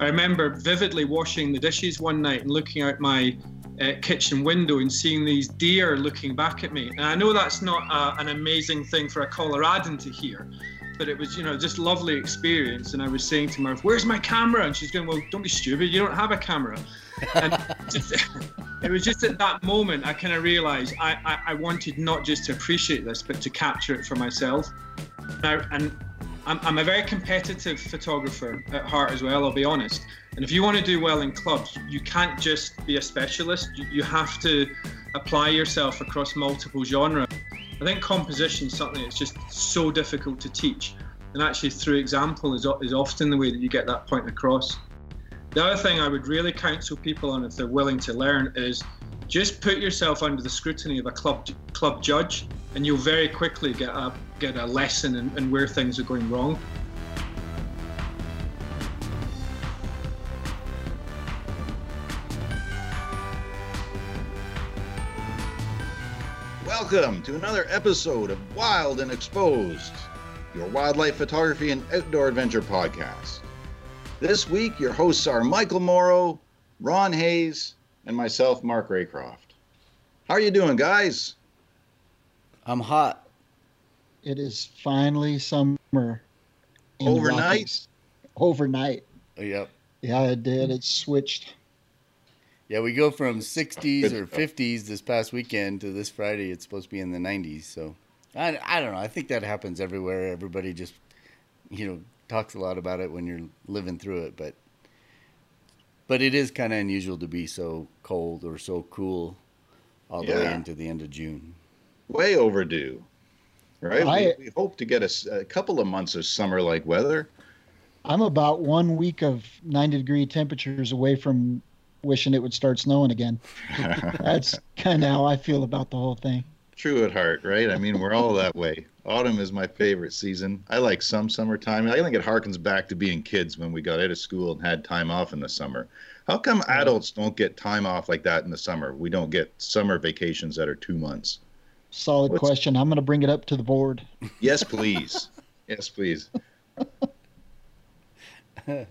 I remember vividly washing the dishes one night and looking out my uh, kitchen window and seeing these deer looking back at me. And I know that's not a, an amazing thing for a Coloradan to hear, but it was, you know, just lovely experience. And I was saying to Murph, "Where's my camera?" And she's going, "Well, don't be stupid. You don't have a camera." And just, it was just at that moment I kind of realised I, I, I wanted not just to appreciate this, but to capture it for myself. Now, and I'm, I'm a very competitive photographer at heart as well, I'll be honest. And if you want to do well in clubs, you can't just be a specialist. You, you have to apply yourself across multiple genres. I think composition is something that's just so difficult to teach. And actually, through example is, is often the way that you get that point across. The other thing I would really counsel people on if they're willing to learn is just put yourself under the scrutiny of a club club judge, and you'll very quickly get a get a lesson in, in where things are going wrong. Welcome to another episode of Wild and Exposed, your wildlife photography and outdoor adventure podcast. This week, your hosts are Michael Morrow, Ron Hayes, and myself, Mark Raycroft. How are you doing, guys? I'm hot. It is finally summer. Overnight? Overnight. Oh, Yep. Yeah, it did. It switched. Yeah, we go from 60s or 50s this past weekend to this Friday. It's supposed to be in the 90s. So I, I don't know. I think that happens everywhere. Everybody just, you know, talks a lot about it when you're living through it. But but it is kind of unusual to be so cold or so cool all the way into the end of June. Way overdue, right? I- we, we hope to get a couple of months of summer-like weather. I'm about one week of 90 degree temperatures away from wishing it would start snowing again. That's kind of how I feel about the whole thing. True at heart, right? I mean, we're all that way. Autumn is my favorite season. I like some summertime. I think it harkens back to being kids when we got out of school and had time off in the summer. How come adults don't get time off like that in the summer? We don't get summer vacations that are two months. Solid What's- question. I'm going to bring it up to the board. Yes, please. yes, please.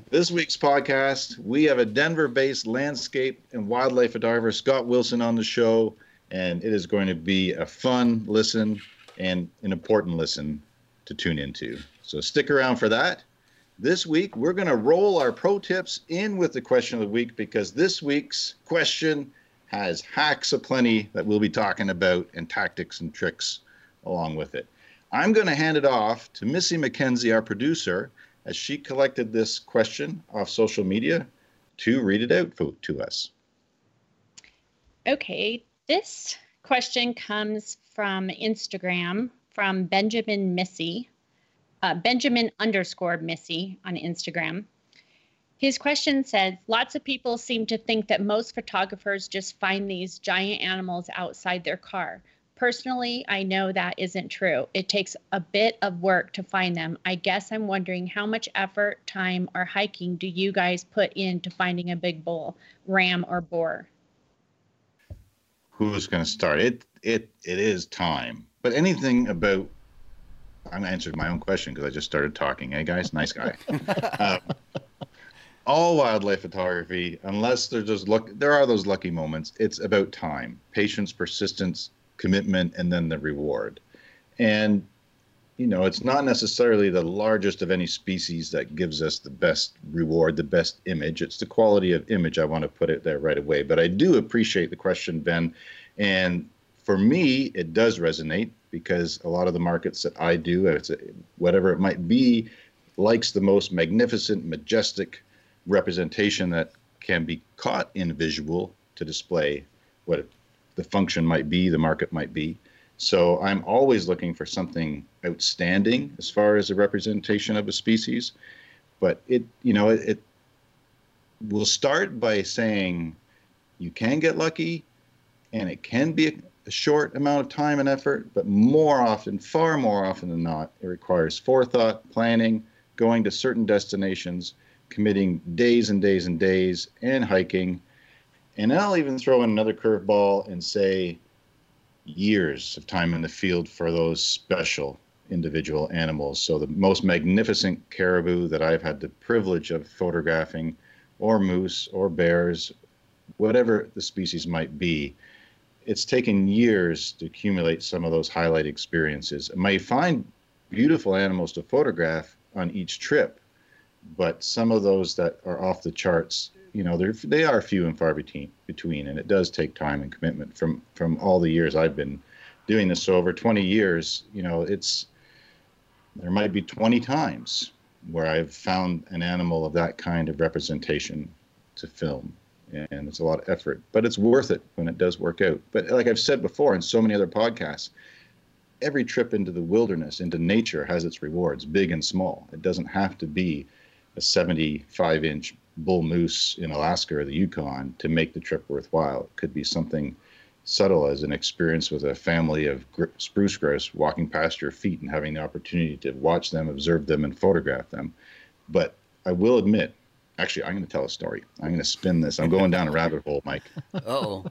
this week's podcast, we have a Denver based landscape and wildlife photographer, Scott Wilson, on the show, and it is going to be a fun listen and an important listen to tune into. So stick around for that. This week, we're going to roll our pro tips in with the question of the week because this week's question has hacks aplenty that we'll be talking about and tactics and tricks along with it. I'm going to hand it off to Missy McKenzie, our producer, as she collected this question off social media to read it out for, to us. Okay, this question comes from Instagram from Benjamin Missy, uh, Benjamin underscore Missy on Instagram. His question says Lots of people seem to think that most photographers just find these giant animals outside their car. Personally, I know that isn't true. It takes a bit of work to find them. I guess I'm wondering how much effort, time, or hiking do you guys put into finding a big bull, ram, or boar? Who's going to start? It it it is time. But anything about I'm answering my own question because I just started talking. Hey guys, nice guy. um, all wildlife photography, unless there's just luck, there are those lucky moments. It's about time, patience, persistence, commitment, and then the reward. And you know, it's not necessarily the largest of any species that gives us the best reward, the best image. It's the quality of image. I want to put it there right away. But I do appreciate the question, Ben. And for me, it does resonate because a lot of the markets that I do, whatever it might be, likes the most magnificent, majestic representation that can be caught in visual to display what the function might be, the market might be. So I'm always looking for something outstanding as far as a representation of a species. But it, you know, it, it will start by saying you can get lucky and it can be a, a short amount of time and effort, but more often, far more often than not, it requires forethought, planning, going to certain destinations, committing days and days and days, and hiking. And I'll even throw in another curveball and say years of time in the field for those special individual animals. So the most magnificent caribou that I've had the privilege of photographing or moose or bears, whatever the species might be, it's taken years to accumulate some of those highlight experiences. I may find beautiful animals to photograph on each trip, but some of those that are off the charts, you know, they're, they are few and far between, between, and it does take time and commitment from from all the years I've been doing this. So over 20 years, you know, it's there might be 20 times where I've found an animal of that kind of representation to film. And it's a lot of effort, but it's worth it when it does work out. But like I've said before in so many other podcasts, every trip into the wilderness, into nature, has its rewards, big and small. It doesn't have to be a 75 inch bull moose in Alaska or the Yukon to make the trip worthwhile. It could be something subtle as an experience with a family of spruce grouse walking past your feet and having the opportunity to watch them, observe them, and photograph them. But I will admit, actually, I'm going to tell a story. I'm going to spin this. I'm going down a rabbit hole, Mike. oh.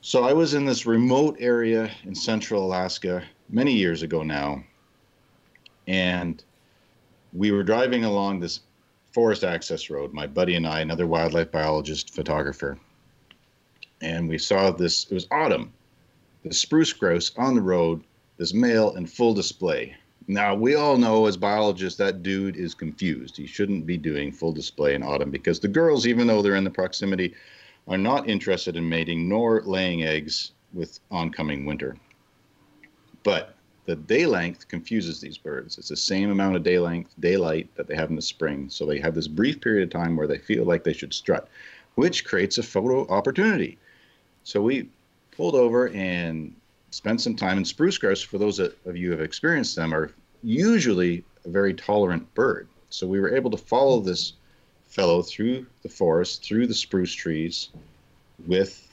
So I was in this remote area in central Alaska many years ago now, and we were driving along this forest access road, my buddy and I, another wildlife biologist, photographer, and we saw this. It was autumn. The spruce grouse on the road, this male in full display. Now we all know as biologists that dude is confused. He shouldn't be doing full display in autumn because the girls, even though they're in the proximity, are not interested in mating nor laying eggs with oncoming winter. But the day length confuses these birds. It's the same amount of day length, daylight that they have in the spring. So they have this brief period of time where they feel like they should strut, which creates a photo opportunity. So we pulled over and spent some time. in spruce grouse, for those of you who have experienced them, are usually a very tolerant bird. So we were able to follow this fellow through the forest, through the spruce trees, with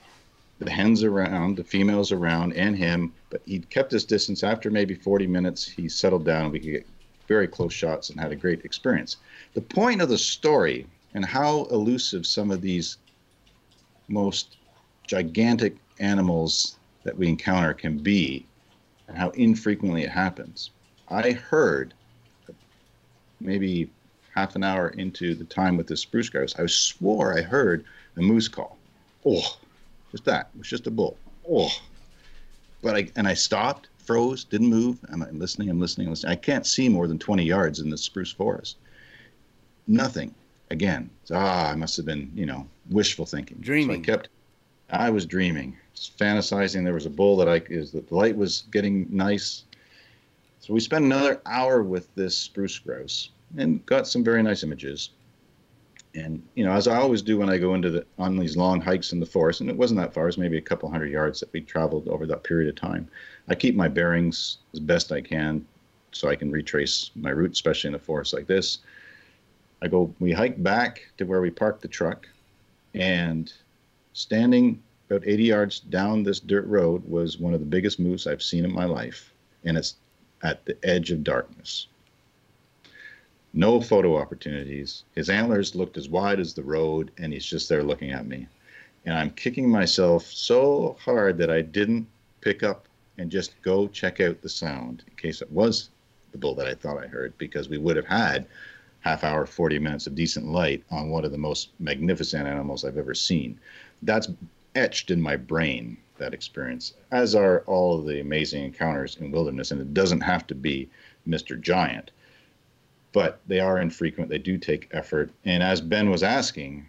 the hens around, the females around, and him. But he kept his distance. After maybe 40 minutes, he settled down. We could get very close shots and had a great experience. The point of the story and how elusive some of these most gigantic animals that we encounter can be and how infrequently it happens. I heard maybe half an hour into the time with the spruce grouse, I swore I heard a moose call. Oh, just that. It was just a bull. Oh. But I and I stopped, froze, didn't move. I'm listening, I'm listening, I'm listening. I can't see more than 20 yards in the spruce forest. Nothing. Again, ah, I must have been, you know, wishful thinking. Dreaming. So I kept I was dreaming, fantasizing. There was a bull that I is the light was getting nice. So we spent another hour with this spruce grouse and got some very nice images. And you know, as I always do when I go into the on these long hikes in the forest, and it wasn't that far; it was maybe a couple hundred yards that we traveled over that period of time. I keep my bearings as best I can, so I can retrace my route, especially in a forest like this. I go. We hike back to where we parked the truck, and standing about 80 yards down this dirt road was one of the biggest moose I've seen in my life, and it's at the edge of darkness. No photo opportunities. His antlers looked as wide as the road, and he's just there looking at me. And I'm kicking myself so hard that I didn't pick up and just go check out the sound in case it was the bull that I thought I heard, because we would have had half hour, 40 minutes of decent light on one of the most magnificent animals I've ever seen that's etched in my brain that experience as are all of the amazing encounters in wilderness and it doesn't have to be mr giant but they are infrequent. They do take effort. And as ben was asking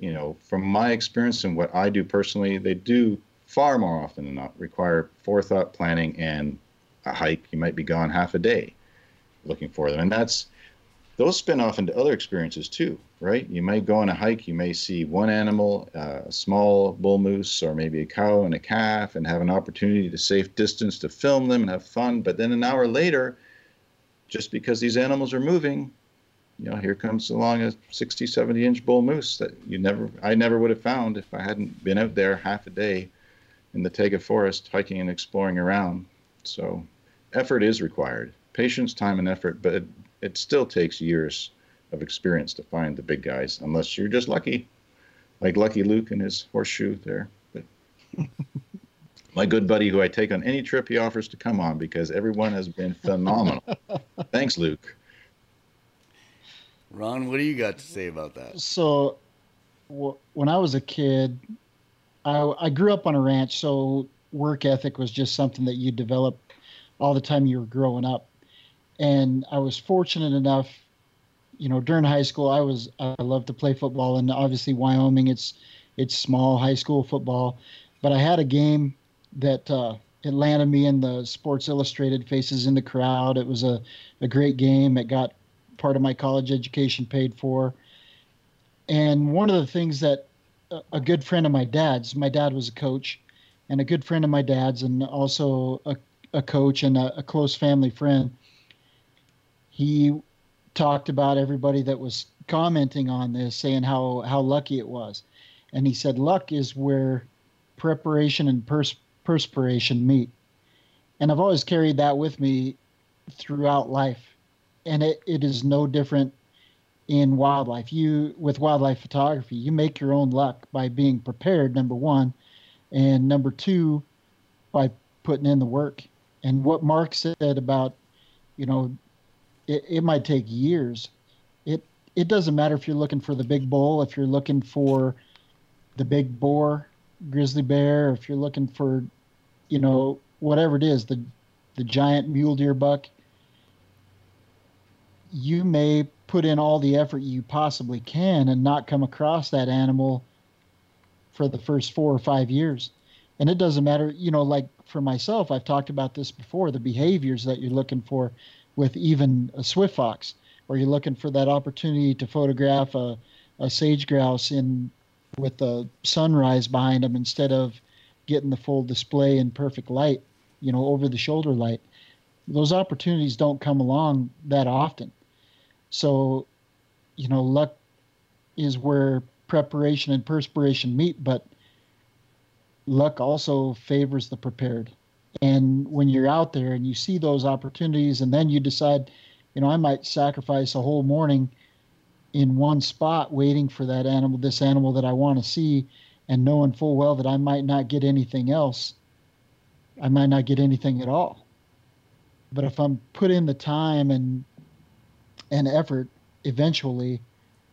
you know from my experience and what i do personally they do far more often than not require forethought planning and a hike. You might be gone half a day looking for them. And that's those spin off into other experiences too, right? You may go on a hike, you may see one animal, uh, a small bull moose, or maybe a cow and a calf, and have an opportunity to safe distance to film them and have fun. But then an hour later, just because these animals are moving, you know, here comes along a 60, 70 inch bull moose that you never, I never would have found if I hadn't been out there half a day in the taiga forest hiking and exploring around. So effort is required, patience, time, and effort, but it still takes years of experience to find the big guys, unless you're just lucky, like Lucky Luke and his horseshoe there. But my good buddy, who I take on any trip he offers to come on, because everyone has been phenomenal. Thanks, Luke. Ron, what do you got to say about that? So, when I was a kid, I, I grew up on a ranch, so work ethic was just something that you develop all the time you were growing up. And I was fortunate enough, you know, during high school, I was I loved to play football, and obviously Wyoming, it's it's small high school football, but I had a game that uh, it landed me in the Sports Illustrated Faces in the Crowd. It was a, a great game. It got part of my college education paid for. And one of the things that a good friend of my dad's, my dad was a coach, and a good friend of my dad's, and also a, a coach and a, a close family friend, he talked about everybody that was commenting on this, saying how, how lucky it was. And he said, luck is where preparation and pers- perspiration meet. And I've always carried that with me throughout life. And it, it is no different in wildlife. You with wildlife photography, you make your own luck by being prepared, number one, and number two, by putting in the work. And what Mark said about, you know, it, it might take years. It it doesn't matter if you're looking for the big bull, if you're looking for the big boar, grizzly bear, if you're looking for, you know, whatever it is, the the giant mule deer buck. You may put in all the effort you possibly can and not come across that animal for the first four or five years. And it doesn't matter, you know, like for myself, I've talked about this before the behaviors that you're looking for with even a swift fox, or you're looking for that opportunity to photograph a, a sage grouse in with the sunrise behind them instead of getting the full display in perfect light, you know, over the shoulder light. Those opportunities don't come along that often. So, you know, luck is where preparation and perspiration meet, but luck also favors the prepared. And when you're out there and you see those opportunities, and then you decide, you know, I might sacrifice a whole morning in one spot waiting for that animal, this animal that I want to see, and knowing full well that I might not get anything else, I might not get anything at all. But if I'm put in the time and and effort, eventually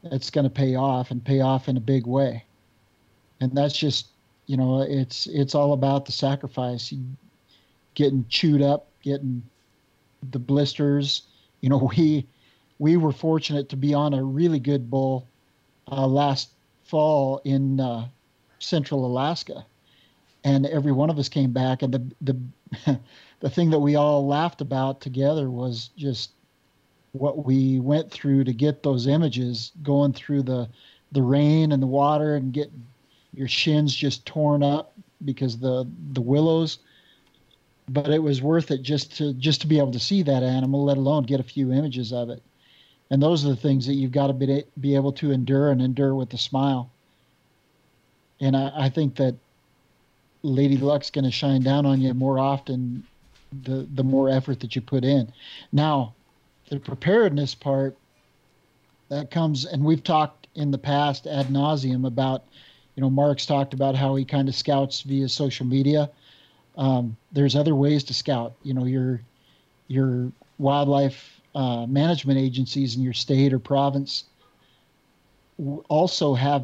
it's going to pay off and pay off in a big way. And that's just, you know, it's it's all about the sacrifice, getting chewed up, getting the blisters. You know, we we were fortunate to be on a really good bull uh, last fall in uh, central Alaska, and every one of us came back, and the the the thing that we all laughed about together was just what we went through to get those images going through the the rain and the water and get your shins just torn up because the the willows. But it was worth it just to just to be able to see that animal let alone get a few images of it. And those are the things that you've got to be, be able to endure and endure with a smile and i, I think that lady luck's going to shine down on you more often the the more effort that you put in now the preparedness part that comes, and we've talked in the past ad nauseum about, you know, Mark's talked about how he kind of scouts via social media. Um, there's other ways to scout. You know, your your wildlife uh, management agencies in your state or province also have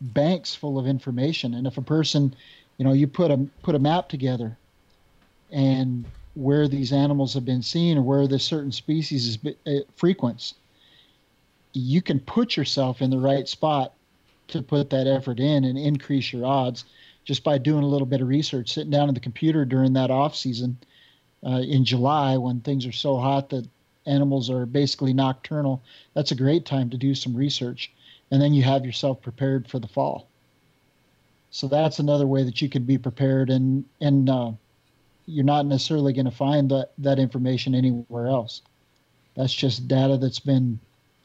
banks full of information. And if a person, you know, you put a put a map together, and where these animals have been seen or where this certain species is uh, frequents, you can put yourself in the right spot to put that effort in and increase your odds just by doing a little bit of research, sitting down at the computer during that off season uh, in July when things are so hot that animals are basically nocturnal. That's a great time to do some research, and then you have yourself prepared for the fall. So that's another way that you can be prepared and and uh, you're not necessarily going to find that, that information anywhere else. That's just data that's been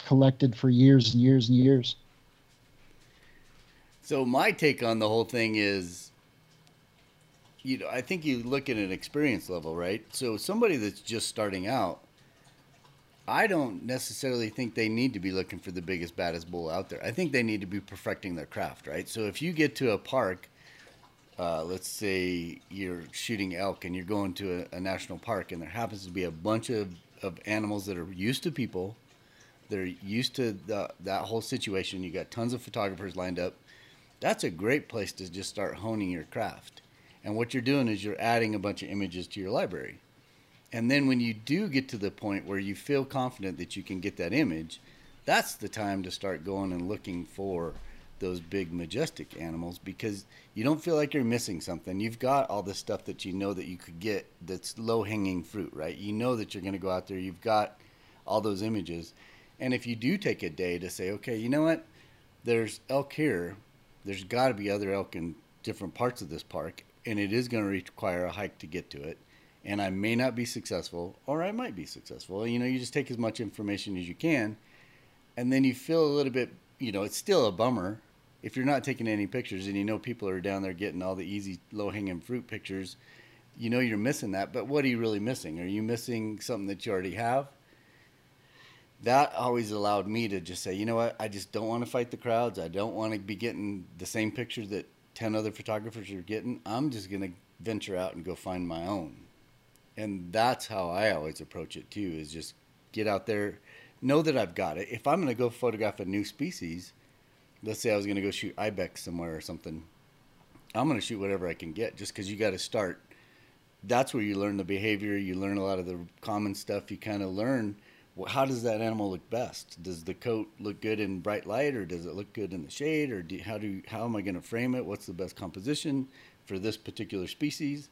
collected for years and years and years. So my take on the whole thing is you know, I think you look at an experience level, right? So somebody that's just starting out, I don't necessarily think they need to be looking for the biggest, baddest bull out there. I think they need to be perfecting their craft, right? So if you get to a park uh, let's say you're shooting elk and you're going to a, a, national park and there happens to be a bunch of, of animals that are used to people They're used to the, that whole situation. You got tons of photographers lined up. That's a great place to just start honing your craft. And what you're doing is you're adding a bunch of images to your library. And then when you do get to the point where you feel confident that you can get that image, that's the time to start going and looking for those big majestic animals because you don't feel like you're missing something. You've got all the stuff that you know that you could get that's low hanging fruit, right? You know that you're going to go out there. You've got all those images. And if you do take a day to say, okay, you know what? There's elk here. There's got to be other elk in different parts of this park, and it is going to require a hike to get to it. And I may not be successful, or I might be successful. You know, you just take as much information as you can, and then you feel a little bit. You know, it's still a bummer if you're not taking any pictures and you know people are down there getting all the easy low hanging fruit pictures, you know you're missing that. But what are you really missing? Are you missing something that you already have? That always allowed me to just say, you know what, I just don't want to fight the crowds. I don't want to be getting the same picture that 10 other photographers are getting. I'm just going to venture out and go find my own. And that's how I always approach it too, is just get out there, know that I've got it. If I'm going to go photograph a new species, let's say I was going to go shoot ibex somewhere or something, I'm going to shoot whatever I can get just because you got to start. That's where you learn the behavior. You learn a lot of the common stuff. You kind of learn how does that animal look best? Does the coat look good in bright light, or does it look good in the shade, or do, how do how am I going to frame it? What's the best composition for this particular species?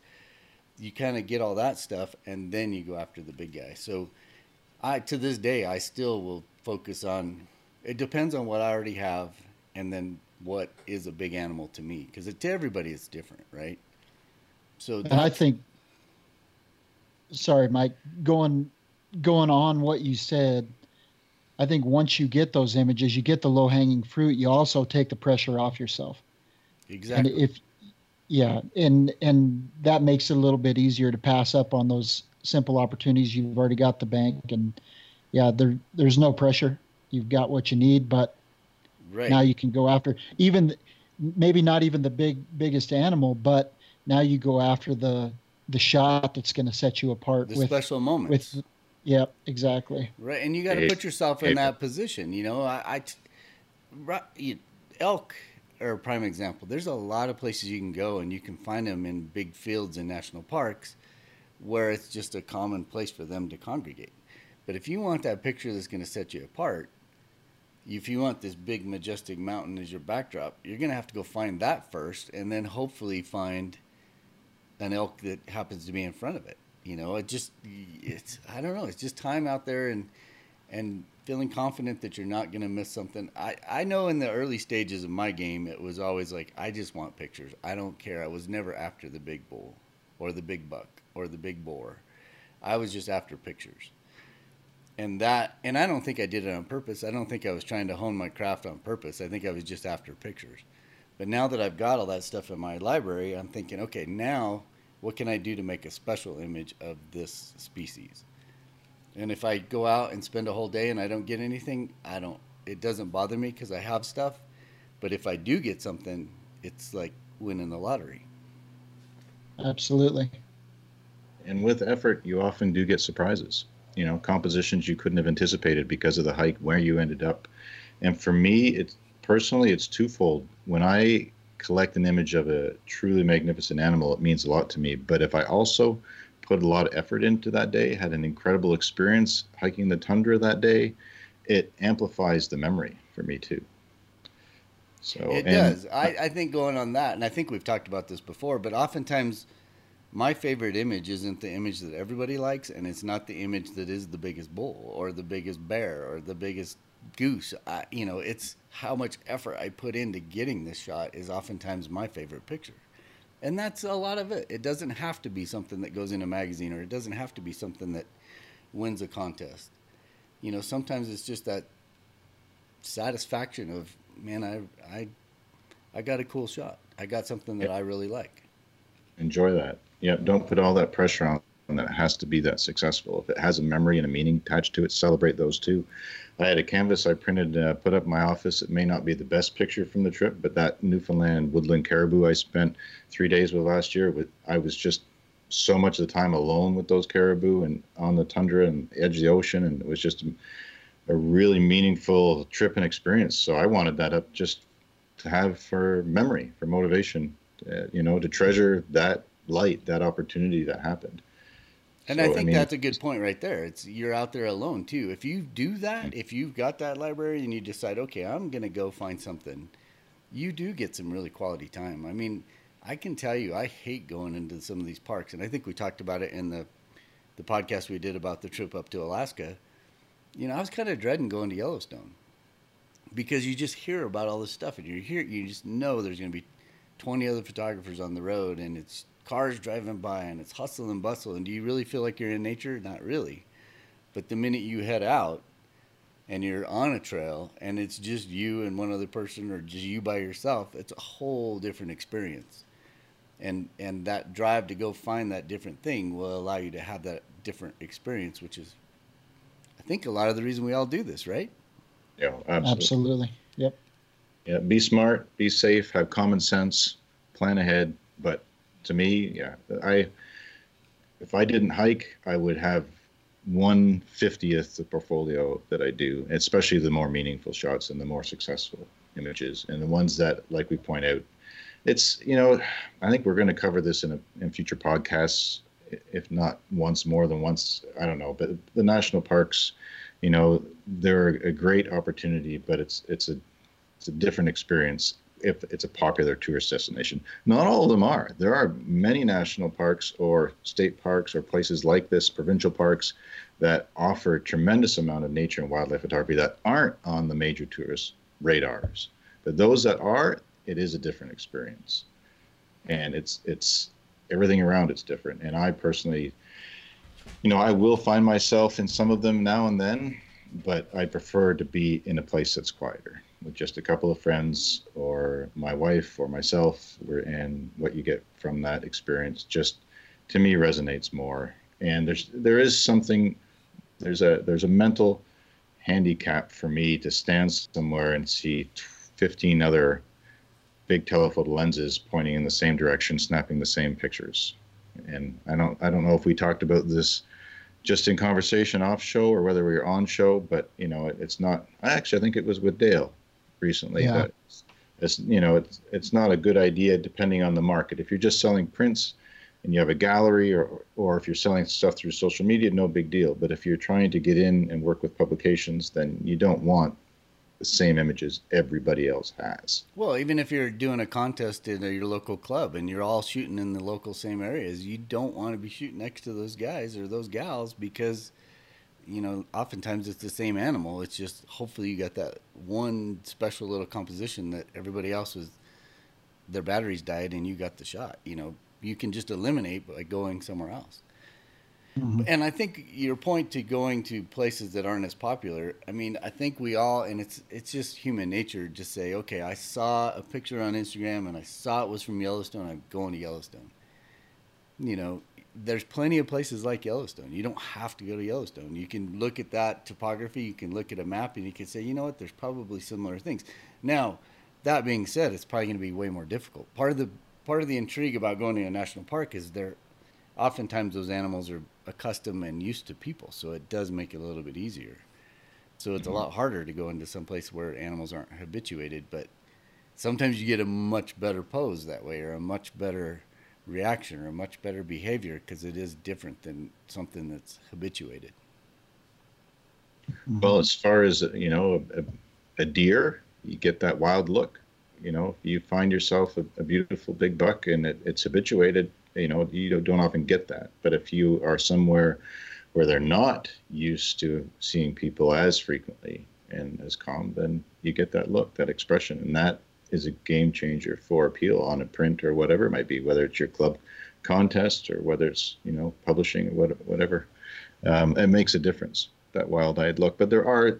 You kind of get all that stuff, and then you go after the big guy. So, I to this day I still will focus on. It depends on what I already have and then what is a big animal to me because it to everybody it's different right so i think sorry mike going going on what you said i think once you get those images you get the low hanging fruit you also take the pressure off yourself exactly and if yeah and and that makes it a little bit easier to pass up on those simple opportunities you've already got the bank and yeah there there's no pressure you've got what you need but Right. Now you can go after even maybe not even the big biggest animal, but now you go after the the shot that's going to set you apart the with special moments. With yeah, exactly. Right, and you got to put yourself in that position. You know, I, I elk are a prime example. There's a lot of places you can go, and you can find them in big fields in national parks, where it's just a common place for them to congregate. But if you want that picture that's going to set you apart, if you want this big majestic mountain as your backdrop, you're gonna have to go find that first, and then hopefully find an elk that happens to be in front of it. You know, it just it's I don't know. It's just time out there and and feeling confident that you're not gonna miss something. I I know in the early stages of my game, it was always like I just want pictures. I don't care. I was never after the big bull or the big buck or the big boar. I was just after pictures and that and i don't think i did it on purpose i don't think i was trying to hone my craft on purpose i think i was just after pictures but now that i've got all that stuff in my library i'm thinking okay now what can i do to make a special image of this species and if i go out and spend a whole day and i don't get anything i don't it doesn't bother me because i have stuff. But if i do get something it's like winning the lottery. Absolutely. And with effort you often do get surprises you know compositions you couldn't have anticipated because of the hike where you ended up. And for me it's personally it's twofold. When i collect an image of a truly magnificent animal it means a lot to me. But if i also put a lot of effort into that day had an incredible experience hiking the tundra that day it amplifies the memory for me too so it and, does I, I think going on that and i think we've talked about this before but oftentimes my favorite image isn't the image that everybody likes, and it's not the image that is the biggest bull or the biggest bear or the biggest goose. I, you know, it's how much effort I put into getting this shot is oftentimes my favorite picture. And that's a lot of it. It doesn't have to be something that goes in a magazine or it doesn't have to be something that wins a contest. You know, sometimes it's just that satisfaction of, man, I, I, I got a cool shot. I got something that I really like. Enjoy that. Yep. don't put all that pressure on that has to be that successful. If it has a memory and a meaning attached to it, celebrate those too. I had a canvas I printed, uh, put up in my office. It may not be the best picture from the trip, but that Newfoundland woodland caribou I spent three days with last year, with I was just so much of the time alone with those caribou and on the tundra and the edge of the ocean, and it was just a really meaningful trip and experience. So I wanted that up just to have for memory, for motivation, uh, you know, to treasure that light, that opportunity that happened. And so, I think I mean, that's a good point right there. It's you're out there alone too. If you do that, mm-hmm. if you've got that library and you decide, okay, I'm gonna go find something, you do get some really quality time. I mean, I can tell you, I hate going into some of these parks, and I think we talked about it in the the podcast we did about the trip up to Alaska. You know, I was kind of dreading going to Yellowstone because you just hear about all this stuff, and you hear, you just know there's going to be 20 other photographers on the road, and it's cars driving by, and it's hustle and bustle. And do you really feel like you're in nature? Not really. But the minute you head out and you're on a trail and it's just you and one other person or just you by yourself, it's a whole different experience. And and that drive to go find that different thing will allow you to have that different experience, which is I think a lot of the reason we all do this, right? Yeah, absolutely. Absolutely. Yep. Yeah, be smart, be safe, have common sense, plan ahead. But to me, yeah, I if I didn't hike, I would have one fiftieth the portfolio that I do, especially the more meaningful shots and the more successful images, and the ones that, like we point out, it's you know, I think we're going to cover this in a in future podcasts, if not once more than once. I don't know, but the national parks, you know, they're a great opportunity, but it's it's a it's a different experience if it's a popular tourist destination. Not all of them are. There are many national parks or state parks or places like this, provincial parks, that offer a tremendous amount of nature and wildlife photography that aren't on the major tourist radars. But those that are, it is a different experience, and it's it's everything around it's different. And I personally, you know, I will find myself in some of them now and then, but I prefer to be in a place that's quieter with just a couple of friends or my wife or myself. Where and what you get from that experience just to me resonates more. And there's there is something there's a there's a mental handicap for me to stand somewhere and see 15 other big telephoto lenses pointing in the same direction snapping the same pictures. And i don't i don't know if we talked about this just in conversation off show or whether we were on show but you know it, it's not actually i think it was with dale recently yeah. that it's you know it's it's not a good idea depending on the market. If you're just selling prints and you have a gallery or or if you're selling stuff through social media, no big deal. But if you're trying to get in and work with publications, then you don't want the same images everybody else has. Well, even if you're doing a contest in your local club and you're all shooting in the local same areas, you don't want to be shooting next to those guys or those gals because you know, oftentimes it's the same animal. It's just hopefully you got that one special little composition that everybody else was their batteries died and you got the shot. You know, you can just eliminate by going somewhere else. Mm-hmm. And I think your point to going to places that aren't as popular. I mean, I think we all, and it's it's just human nature. Just say, okay, I saw a picture on Instagram and I saw it was from Yellowstone. I'm going to Yellowstone. You know, there's plenty of places like Yellowstone. You don't have to go to Yellowstone. You can look at that topography, you can look at a map, and you can say, you know what, there's probably similar things. Now, that being said, it's probably going to be way more difficult. Part of the part of the intrigue about going to a national park is there, oftentimes those animals are accustomed and used to people, so it does make it a little bit easier. So it's mm-hmm. a lot harder to go into some place where animals aren't habituated, but sometimes you get a much better pose that way, or a much better reaction or a much better behavior because it is different than something that's habituated. Well, as far as you know, a, a deer, you get that wild look. You know, you find yourself a, a beautiful big buck and it, it's habituated. You know, you don't often get that. But if you are somewhere where they're not used to seeing people as frequently and as calm, then you get that look, that expression, and that is a game changer for appeal on a print or whatever it might be, whether it's your club contest or whether it's you know publishing or whatever. Um, it makes a difference that wild-eyed look. But there are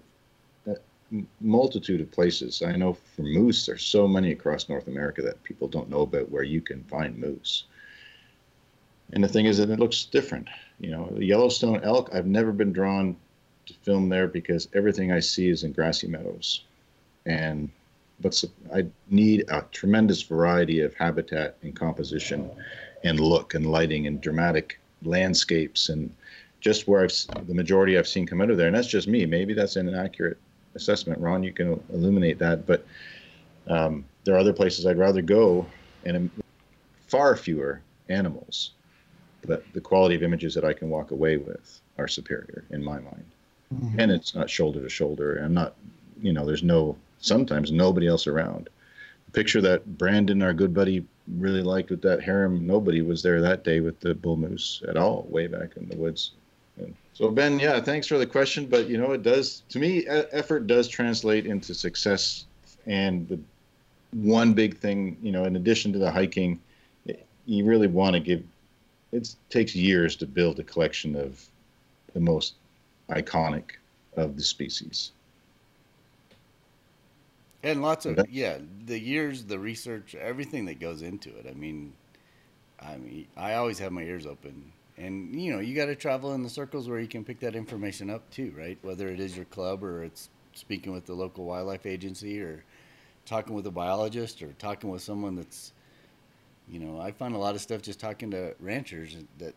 multitude of places. I know for moose, there's so many across North America that people don't know about where you can find moose. And the thing is that it looks different. You know, Yellowstone elk. I've never been drawn to film there because everything I see is in grassy meadows, and but I need a tremendous variety of habitat and composition and look and lighting and dramatic landscapes and just where I've the majority I've seen come out of there, and that's just me. Maybe that's an inaccurate assessment. Ron, you can illuminate that, but um, there are other places I'd rather go, and far fewer animals, but the quality of images that I can walk away with are superior in my mind. Mm-hmm. And it's not shoulder to shoulder. I'm not, you know, there's no sometimes nobody else around. The picture that Brandon, our good buddy, really liked with that harem. Nobody was there that day with the bull moose at all, way back in the woods. And so Ben, yeah, thanks for the question. But you know, it does to me, effort does translate into success. And the one big thing, you know, in addition to the hiking, you really want to give. It takes years to build a collection of the most iconic of the species. And lots of yeah, the years, the research, everything that goes into it. I mean, I mean, I always have my ears open, and you know, you got to travel in the circles where you can pick that information up too, right? Whether it is your club or it's speaking with the local wildlife agency or talking with a biologist or talking with someone that's, you know, I find a lot of stuff just talking to ranchers that,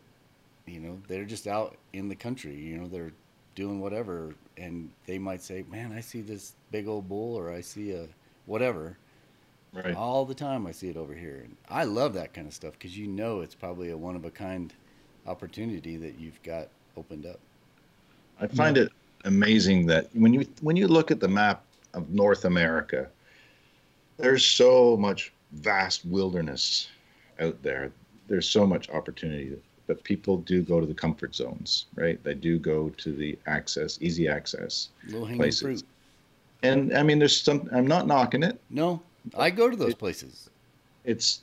you know, they're just out in the country. You know, they're doing whatever, and they might say, "Man, I see this big old bull, or I see a whatever." Right. All the time, I see it over here, and I love that kind of stuff because you know it's probably a one of a kind opportunity that you've got opened up. I find it amazing that when you when you look at the map of North America, there's so much vast wilderness out there. There's so much opportunity but people do go to the comfort zones, right? They do go to the access, easy access places. Fruit. And I mean, there's some. I'm not knocking it. No, I go to those it, places. It's,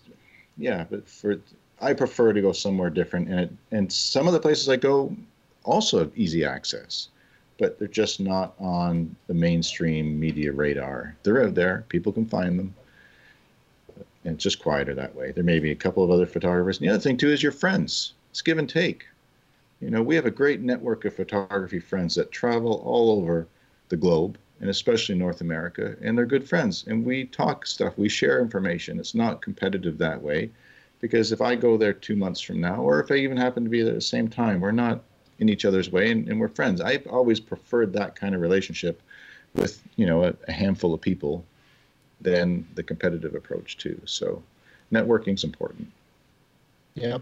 yeah, but for I prefer to go somewhere different, and it, and some of the places I go also have easy access, but they're just not on the mainstream media radar. They're out there. People can find them and it's just quieter that way. There may be a couple of other photographers. And the other thing too is your friends it's give and take. You know, we have a great network of photography friends that travel all over the globe and especially North America, and they're good friends. And we talk stuff, we share information. It's not competitive that way because if I go there two months from now, or if I even happen to be there at the same time, we're not in each other's way and, and we're friends. I've always preferred that kind of relationship with, you know, a, a handful of people than the competitive approach too. So networking's important. Yeah.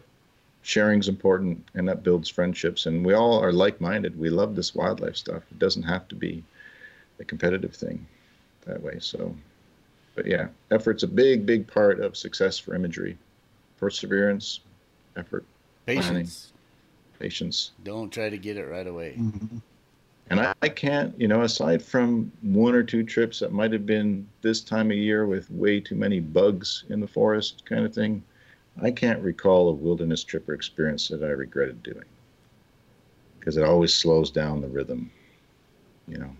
sharing's important and that builds friendships and we all are like-minded we love this wildlife stuff it doesn't have to be a competitive thing that way so but yeah effort's a big big part of success for imagery perseverance effort patience planning, patience don't try to get it right away mm-hmm. And I, I can't you know aside from one or two trips that might have been this time of year with way too many bugs in the forest kind of thing I can't recall a wilderness trip or experience that I regretted doing because it always slows down the rhythm, you know,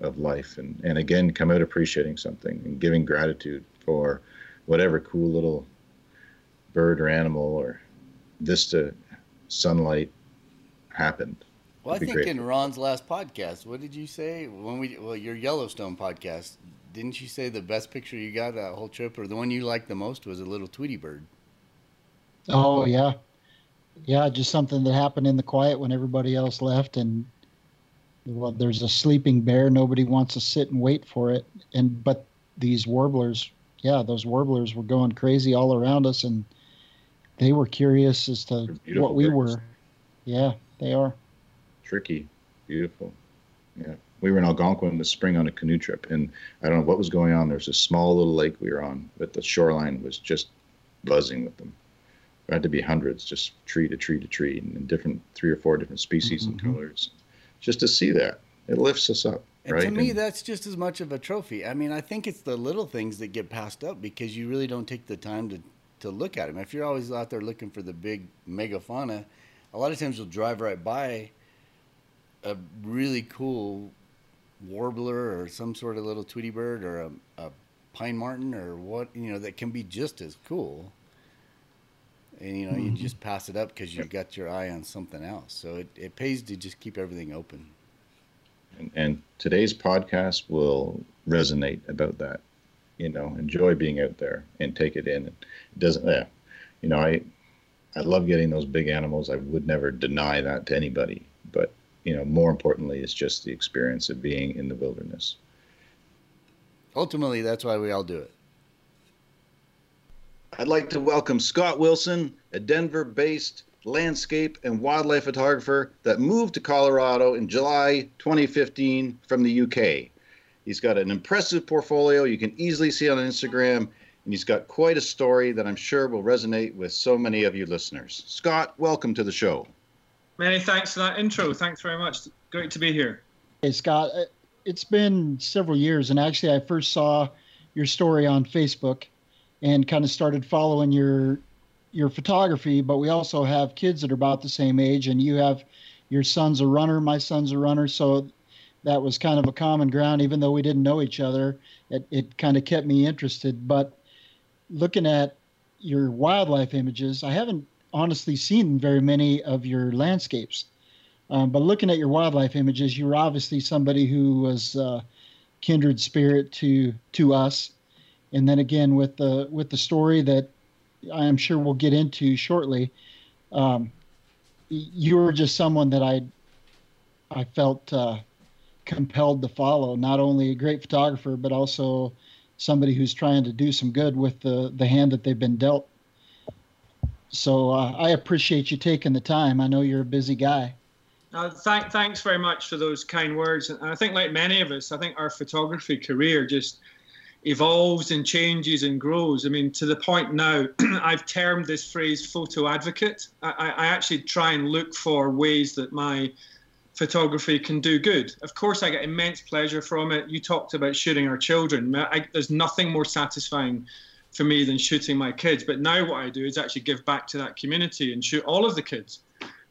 of life. And, and again, come out appreciating something and giving gratitude for whatever cool little bird or animal or vista sunlight happened. Well, I think grateful. in Ron's last podcast, what did you say when we well your Yellowstone podcast? Didn't you say the best picture you got that whole trip, or the one you liked the most, was a little Tweety bird? Oh yeah, yeah. Just something that happened in the quiet when everybody else left, and well, there's a sleeping bear. Nobody wants to sit and wait for it, and but these warblers, yeah, those warblers were going crazy all around us, and they were curious as to what we birds. were. Yeah, they are. Tricky, beautiful. Yeah, we were in Algonquin this spring on a canoe trip, and I don't know what was going on. There's a small little lake we were on, but the shoreline was just buzzing with them There had to be hundreds, just tree to tree to tree, and different three or four different species mm-hmm. and colors, just to see that it lifts us up. And right? to me, and, that's just as much of a trophy. I mean, I think it's the little things that get passed up because you really don't take the time to to look at them. If you're always out there looking for the big megafauna, a lot of times you'll drive right by a really cool warbler or some sort of little tweety bird or a, a pine marten or what you know that can be just as cool and you know mm-hmm. you just pass it up because you've got your eye on something else. So it, it pays to just keep everything open. And, and today's podcast will resonate about that. You know, enjoy being out there and take it in. It doesn't, yeah. You know, I I love getting those big animals. I would never deny that to anybody. But you know, more importantly, it's just the experience of being in the wilderness. Ultimately, that's why we all do it. I'd like to welcome Scott Wilson, a Denver based landscape and wildlife photographer that moved to Colorado in July 2015 from the UK. He's got an impressive portfolio you can easily see on Instagram, and he's got quite a story that I'm sure will resonate with so many of you listeners. Scott, welcome to the show. Many thanks for that intro. Thanks very much. Great to be here. Hey, Scott, uh, it's been several years, and actually, I first saw your story on Facebook and kind of started following your your photography. But we also have kids that are about the same age, and you have your son's a runner, my son's a runner, so that was kind of a common ground, even though we didn't know each other. It, it kind of kept me interested. But looking at your wildlife images, I haven't honestly seen very many of your landscapes. Um, but looking at your wildlife images, you're obviously somebody who was uh, kindred spirit to to us. And then again with the with the story that I am sure we'll get into shortly, um, you were just someone that I I felt uh, compelled to follow. Not only a great photographer, but also somebody who's trying to do some good with the the hand that they've been dealt. So uh, I appreciate you taking the time. I know you're a busy guy. Uh, th- thanks very much for those kind words. And I think, like many of us, I think our photography career just evolves and changes and grows. I mean, to the point now, I've termed this phrase photo advocate. I, I actually try and look for ways that my photography can do good. Of course, I get immense pleasure from it. You talked about shooting our children. I, there's nothing more satisfying for me than shooting my kids. But now what I do is actually give back to that community and shoot all of the kids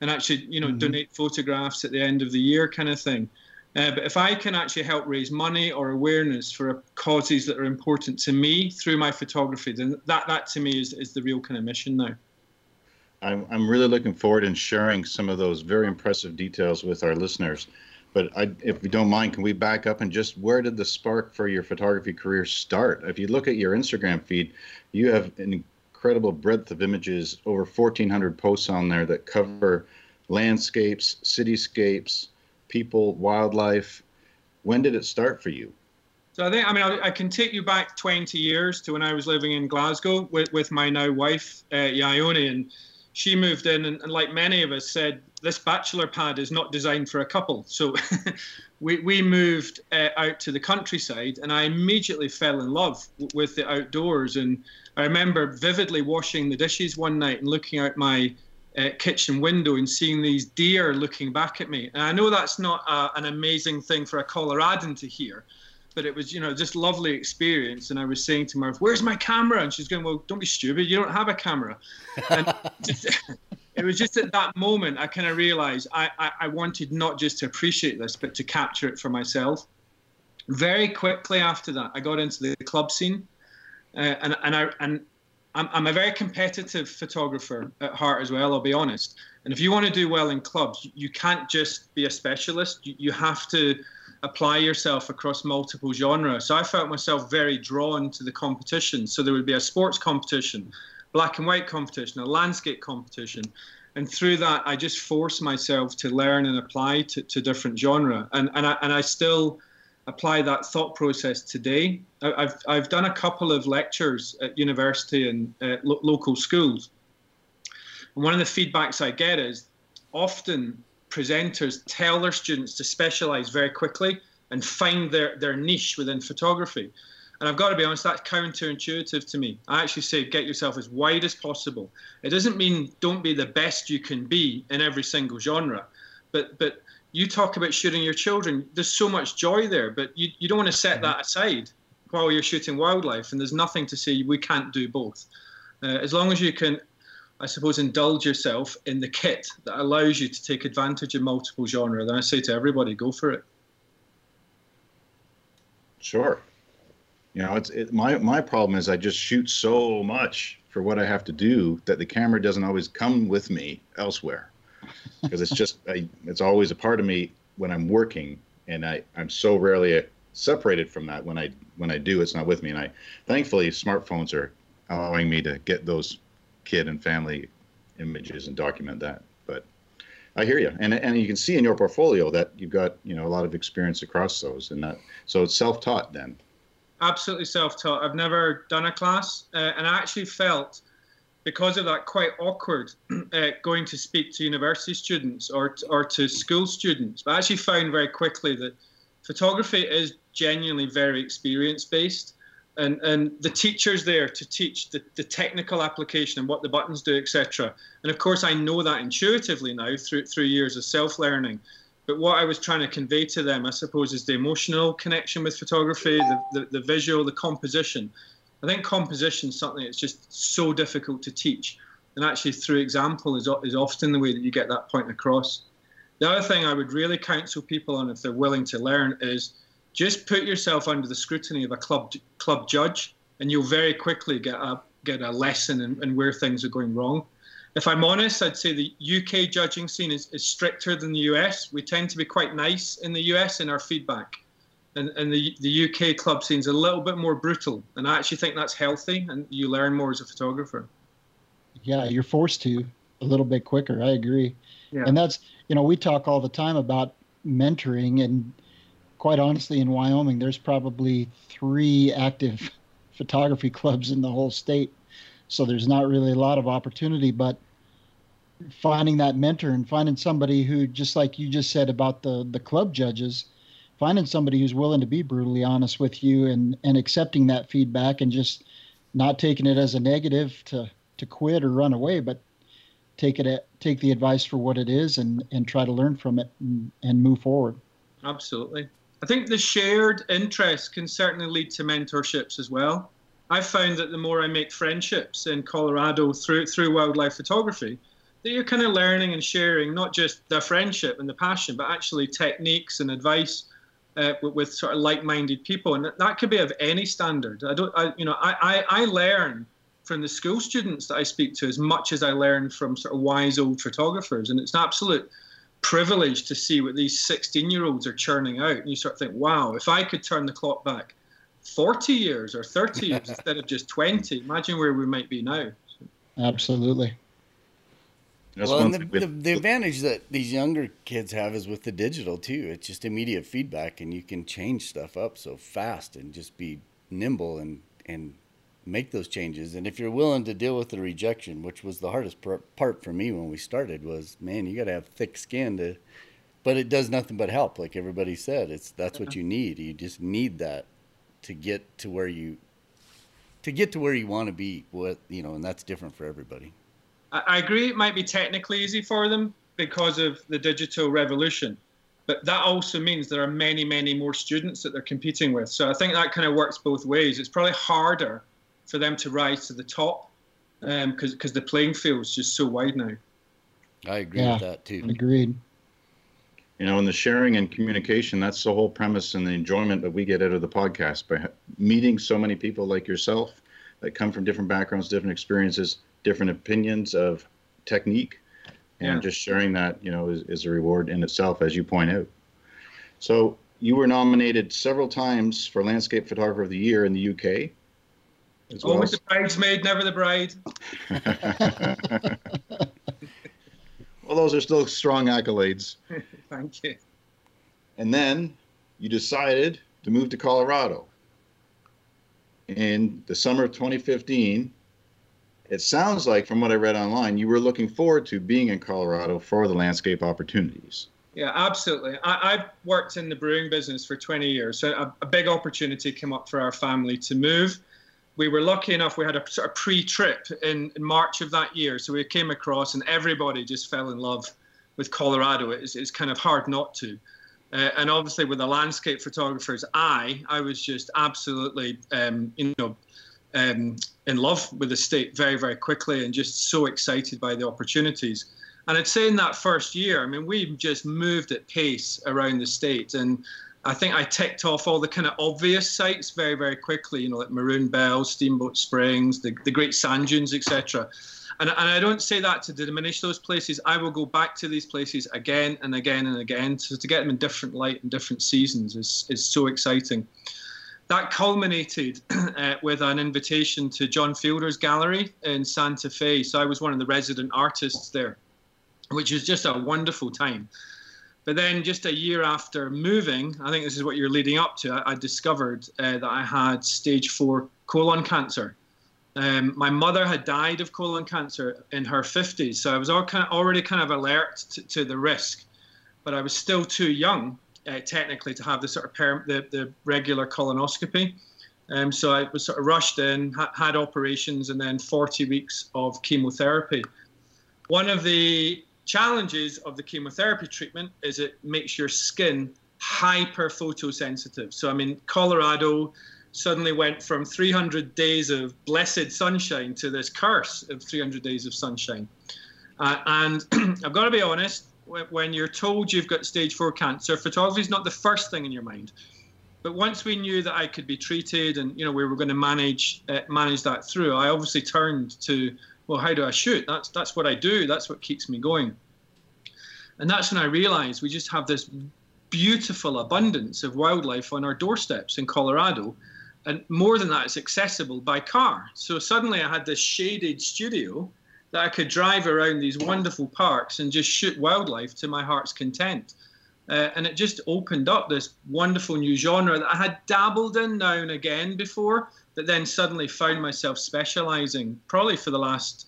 and actually, you know, mm-hmm. donate photographs at the end of the year kind of thing. Uh, but if I can actually help raise money or awareness for causes that are important to me through my photography, then that, that to me is, is the real kind of mission now. I'm, I'm really looking forward in sharing some of those very impressive details with our listeners. But I, if we don't mind, can we back up and just where did the spark for your photography career start? If you look at your Instagram feed, you have an incredible breadth of images, over 1,400 posts on there that cover landscapes, cityscapes, people, wildlife. When did it start for you? So I think, I mean, I, I, can take you back 20 years to when I was living in Glasgow with, with my now wife, uh, Ione, and she moved in and, and, like many of us said, this bachelor pad is not designed for a couple. So we, we moved uh, out to the countryside and I immediately fell in love w- with the outdoors. And I remember vividly washing the dishes one night and looking out my uh, kitchen window and seeing these deer looking back at me. And I know that's not uh, an amazing thing for a Coloradan to hear, but it was, you know, just lovely experience. And I was saying to my wife, "Where's my camera?" And she's going, "Well, don't be stupid. You don't have a camera." And just, it was just at that moment I kind of realized I, I, I wanted not just to appreciate this, but to capture it for myself. Very quickly after that, I got into the club scene, uh, and and I and I'm, I'm a very competitive photographer at heart as well. I'll be honest. And if you want to do well in clubs, you can't just be a specialist. You, you have to apply yourself across multiple genres. So I felt myself very drawn to the competition. So there would be a sports competition, black and white competition, a landscape competition. And through that, I just forced myself to learn and apply to, to different genre. And, and, I, and I still apply that thought process today. I've, I've done a couple of lectures at university and uh, lo- local schools. And one of the feedbacks I get is often presenters tell their students to specialize very quickly and find their, their niche within photography. And I've got to be honest, that's counterintuitive to me. I actually say get yourself as wide as possible. It doesn't mean don't be the best you can be in every single genre, but but you talk about shooting your children. There's so much joy there, but you, you don't want to set mm-hmm. that aside while you're shooting wildlife. And there's nothing to say we can't do both. Uh, as long as you can I suppose, indulge yourself in the kit that allows you to take advantage of multiple genre, then I say to everybody, go for it. Sure. You know, it's it, my my problem is I just shoot so much for what I have to do that the camera doesn't always come with me elsewhere because it's just I, it's always a part of me when I'm working, and I I'm so rarely separated from that when I when I do it's not with me, and I thankfully smartphones are allowing me to get those kid and family images and document that. But I hear you, and and you can see in your portfolio that you've got you know a lot of experience across those, and that so it's self-taught then. Absolutely self-taught. I've never done a class, uh, and I actually felt because of that quite awkward uh, going to speak to university students or or to school students. But I actually found very quickly that photography is genuinely very experience based and, and the teachers there to teach the, the technical application and what the buttons do, etc. And of course, I know that intuitively now through through years of self-learning. But what I was trying to convey to them, I suppose, is the emotional connection with photography, the, the, the visual, the composition. I think composition is something that's just so difficult to teach. And actually, through example is, is often the way that you get that point across. The other thing I would really counsel people on if they're willing to learn is just put yourself under the scrutiny of a club club judge, and you'll very quickly get a get a lesson in, in where things are going wrong. If I'm honest, I'd say the UK judging scene is, is stricter than the US. We tend to be quite nice in the US in our feedback. And, and the, the UK club scene is a little bit more brutal. And I actually think that's healthy and you learn more as a photographer. Yeah, you're forced to a little bit quicker. I agree. Yeah. And that's, you know, we talk all the time about mentoring and quite honestly, in Wyoming, there's probably three active photography clubs in the whole state. So there's not really a lot of opportunity, but finding that mentor and finding somebody who, just like you just said about the, the club judges, finding somebody who's willing to be brutally honest with you and, and accepting that feedback and just not taking it as a negative to, to quit or run away, but take it take the advice for what it is and, and try to learn from it and, and move forward. Absolutely. I think the shared interest can certainly lead to mentorships as well. I've found that the more I make friendships in Colorado through through wildlife photography, that you're kind of learning and sharing not just the friendship and the passion, but actually techniques and advice uh, with, with, sort of like-minded people, and that, that could be of any standard. I don't, I, you know, I, I, I learn from the school students that I speak to as much as I learn from sort of wise old photographers, and it's an absolute privilege to see what these 16 year olds are churning out. And you sort of think, wow, if I could turn the clock back 40 years or 30 years instead of just 20, imagine where we might be now. Absolutely. That's well, and the, the, the, advantage that these younger kids have is with the digital too. It's just immediate feedback, and you can change stuff up so fast and just be nimble and and make those changes. And if you're willing to deal with the rejection, which was the hardest part for me when we started, was man, you got to have thick skin to. But it does nothing but help, like everybody said. It's that's what you need. You just need that to get to where you to get to where you want to be. What you know, and that's different for everybody. I agree. It might be technically easy for them because of the digital revolution, but that also means there are many, many more students that they're competing with. So I think that kind of works both ways. It's probably harder for them to rise to the top because um, because the playing field is just so wide now. I agree yeah, with that too. Agreed. You know, in the sharing and communication, that's the whole premise and the enjoyment that we get out of the podcast by meeting so many people like yourself that come from different backgrounds, different experiences, different opinions of technique, and yeah. just sharing that, you know, is, is a reward in itself, as you point out. So you were nominated several times for Landscape Photographer of the Year in the UK as Always well. the bridesmaid, never the bride. well, those are still strong accolades. Thank you. And then you decided to move to Colorado. In the summer of 2015, it sounds like, from what I read online, you were looking forward to being in Colorado for the landscape opportunities. Yeah, absolutely. I, have worked in the brewing business for 20 years, so a, a, big opportunity came up for our family to move we were lucky enough we had a sort of pre-trip in, in march of that year. So we came across and everybody just fell in love with colorado. It's, it's kind of hard not to. Uh, and obviously with a landscape photographer's eye i was just absolutely um, you know um, in love with the state very very quickly and just so excited by the opportunities. And i'd say in that first year i mean we just moved at pace around the state. And I think I ticked off all the kind of obvious sites very, very quickly, you know, like Maroon Bell, Steamboat Springs, the, the Great Sand Dunes, etc. And, and I don't say that to diminish those places. I will go back to these places again and again and again. So to get them in different light and different seasons is, is so exciting. That culminated uh, with an invitation to John Fielder's gallery in Santa Fe. So I was one of the resident artists there. which was just a wonderful time. But then, just a year after moving, I think this is what you're leading up to, I, I discovered uh, that I had stage four colon cancer. Um, my mother had died of colon cancer in her 50s, so I was kind of, already kind of alert to, to, the risk, but I was still too young, uh, technically, to have the sort of per- the, the regular colonoscopy. Um, so I was sort of rushed in, ha- had operations, and then 40 weeks of chemotherapy. One of the challenges of the chemotherapy treatment is it makes your skin hyper photosensitive. So, I mean, Colorado suddenly went from 300 days of blessed sunshine to this curse of 300 days of sunshine. Uh, and I've got to be honest, when you're told you've got stage four cancer, photography is not the first thing in your mind. But once we knew that I could be treated and you know we were going to manage uh, manage that through, I obviously turned to well, how do I shoot? That's that's what I do. That's what keeps me going. And that's when I realized we just have this beautiful abundance of wildlife on our doorsteps in Colorado. And more than that, it's accessible by car. So suddenly I had this shaded studio that I could drive around these wonderful parks and just shoot wildlife to my heart's content. Uh, and it just opened up this wonderful new genre that I had dabbled in now and again before, but then suddenly found myself specializing probably for the last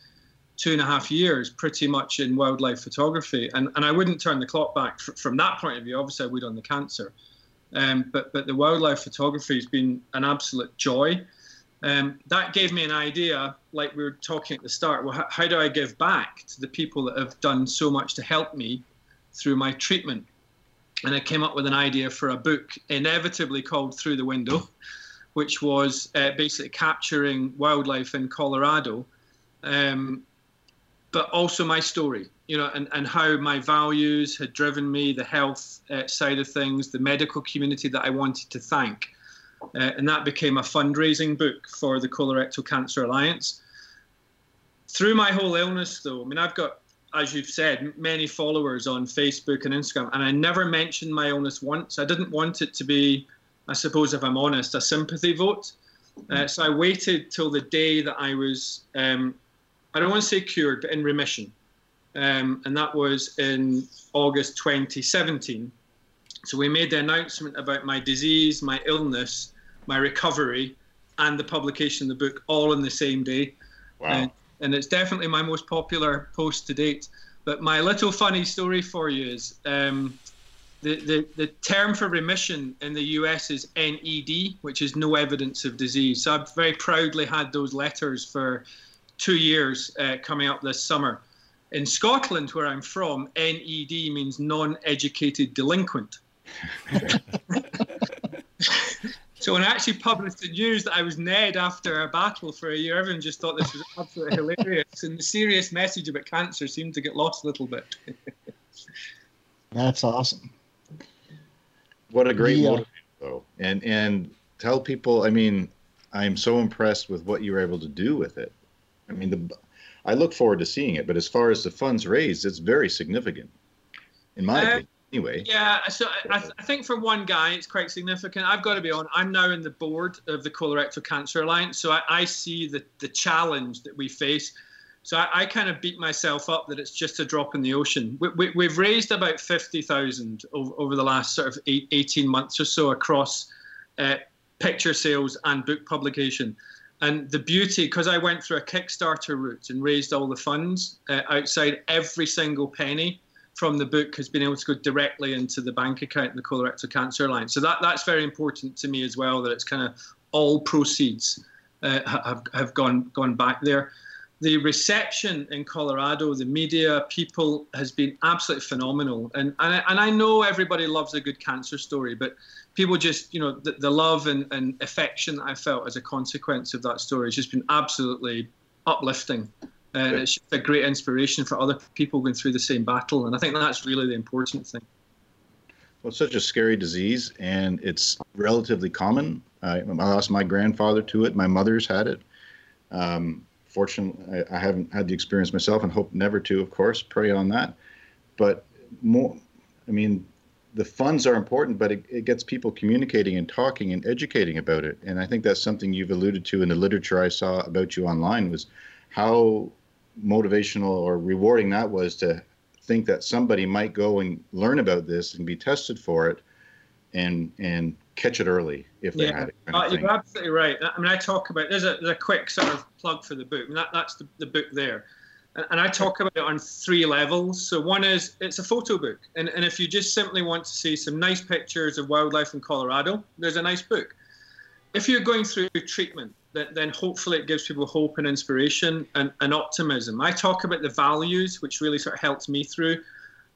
two and a half years pretty much in wildlife photography. And, and I wouldn't turn the clock back from that point of view. Obviously, I would on the cancer. Um, but, but the wildlife photography has been an absolute joy. Um, that gave me an idea, like we were talking at the start. Well, how do I give back to the people that have done so much to help me through my treatment? And I came up with an idea for a book, inevitably called Through the Window, which was uh, basically capturing wildlife in Colorado um, but also my story, you know, and, and how my values had driven me, the health uh, side of things, the medical community that I wanted to thank. Uh, and that became a fundraising book for the Colorectal Cancer Alliance. Through my whole illness, though, I mean, I've got, as you've said, many followers on Facebook and Instagram, and I never mentioned my illness once. I didn't want it to be, I suppose, if I'm honest, a sympathy vote. Uh, so I waited till the day that I was um, I don't want to say cured, but in remission. Um, and that was in August 2017. So we made the announcement about my disease, my illness, my recovery, and the publication of the book all in the same day. Wow. And, and it's definitely my most popular post to date. But my little funny story for you is um, the, the, the term for remission in the US is NED, which is no evidence of disease. So I've very proudly had those letters for two years uh, coming up this summer. In Scotland, where I'm from, NED means non educated delinquent. so when I actually published the news that I was Ned after a battle for a year, everyone just thought this was absolutely hilarious. And the serious message about cancer seemed to get lost a little bit. That's awesome. What a great yeah. motivator, though. And and tell people, I mean, I'm so impressed with what you were able to do with it. I mean, the I look forward to seeing it, but as far as the funds raised, it's very significant, in my uh, opinion. Anyway. Yeah, so I, th- I, think for one guy, it's quite significant. I've got to be on. I'm now in the board of the Colorectal Cancer Alliance, so I, I see the the challenge that we face. So I, I, kind of beat myself up that it's just a drop in the ocean. We, we, have raised about 50,000 over, over, the last sort of eight, 18 months or so across uh, picture sales and book publication. And the beauty, because I went through a Kickstarter route and raised all the funds uh, outside, every single penny from the book has been able to go directly into the bank account of the Colorectal Cancer Alliance. So that, that's very important to me as well, that it's kind of all proceeds uh, have, have gone, gone back there. The reception in Colorado, the media, people has been absolutely phenomenal. And, and, I, and I know everybody loves a good cancer story, but people just, you know, the, the love and, and affection that I felt as a consequence of that story has just been absolutely uplifting. And it's just a great inspiration for other people going through the same battle. And I think that's really the important thing. Well, it's such a scary disease, and it's relatively common. I, I lost my grandfather to it. My mother's had it. Um, fortunately, I, haven't had the experience myself, and hope never to. Of course, pray on that. But more, I mean, the funds are important, but it, it, gets people communicating and talking and educating about it. And I think that's something you've alluded to in the literature I saw about you online was how motivational or rewarding that was to think that somebody might go and learn about this and be tested for it and and catch it early if they Yeah. had it. kind Uh, of you're absolutely right. I mean, I talk about there's a, there's a quick sort of plug for the book. And that, that's the, the book there, and, and I talk about it on three levels. So one is it's a photo book, and and if you just simply want to see some nice pictures of wildlife in Colorado, there's a nice book. If you're going through treatment, then, then hopefully it gives people hope and inspiration and, and optimism. I talk about the values, which really sort of helps me through.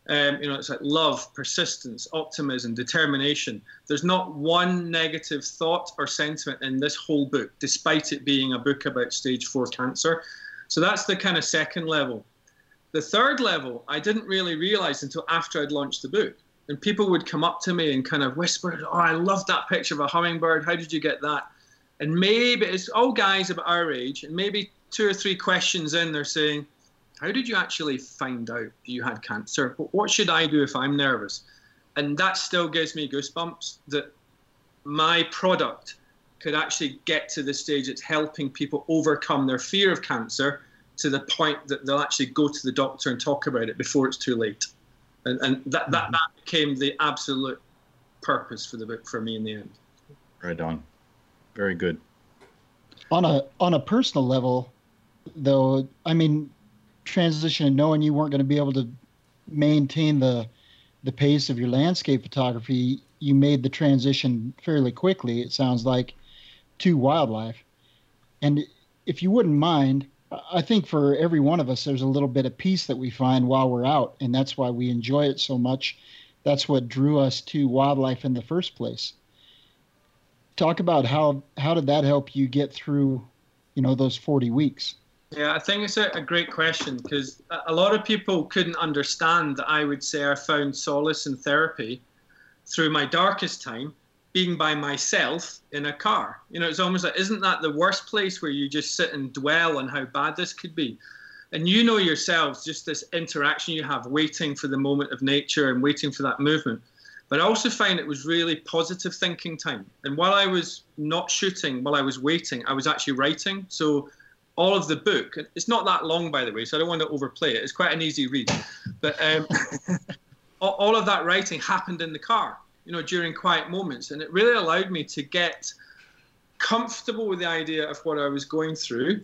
Um, you know, it's like love, persistence, optimism, determination. There's not one negative thought or sentiment in this whole book, despite it being a book about stage four cancer. So that's the kind of second level. The third level, I didn't really realize until after I'd launched the book. And people would come up to me and kind of whisper, Oh, I love that picture of a hummingbird. How did you get that? And maybe it's all guys about our age, and maybe two or three questions in, they're saying, How did you actually find out you had cancer? What should I do if I'm nervous? And that still gives me goosebumps that my product could actually get to the stage it's helping people overcome their fear of cancer to the point that they'll actually go to the doctor and talk about it before it's too late. And, and that, that, that became the absolute purpose for the book for me in the end. Right on. Very good. on a on a personal level though i mean transition and knowing you weren't going to be able to maintain the the pace of your landscape photography you made the transition fairly quickly it sounds like to wildlife. And if you wouldn't mind i think for every one of us there's a little bit of peace that we find while we're out and that's why we enjoy it so much. That's what drew us to wildlife in the first place. Talk about how how did that help you get through you know those 40 weeks Yeah, I think it's a, a great question because a, lot of people couldn't understand that I would say I found solace in therapy through my darkest time being by myself in a car. You know, it's almost like, isn't that the worst place where you just sit and dwell on how bad this could be? And you know yourselves, just this interaction you have, waiting for the moment of nature and waiting for that movement. But I also find it was really positive thinking time. And while I was not shooting, while I was waiting, I was actually writing. So all of the book, it's not that long, by the way, so I don't want to overplay it. It's quite an easy read. But um, all of that writing happened in the car, you know, during quiet moments. And it really allowed me to get comfortable with the idea of what I was going through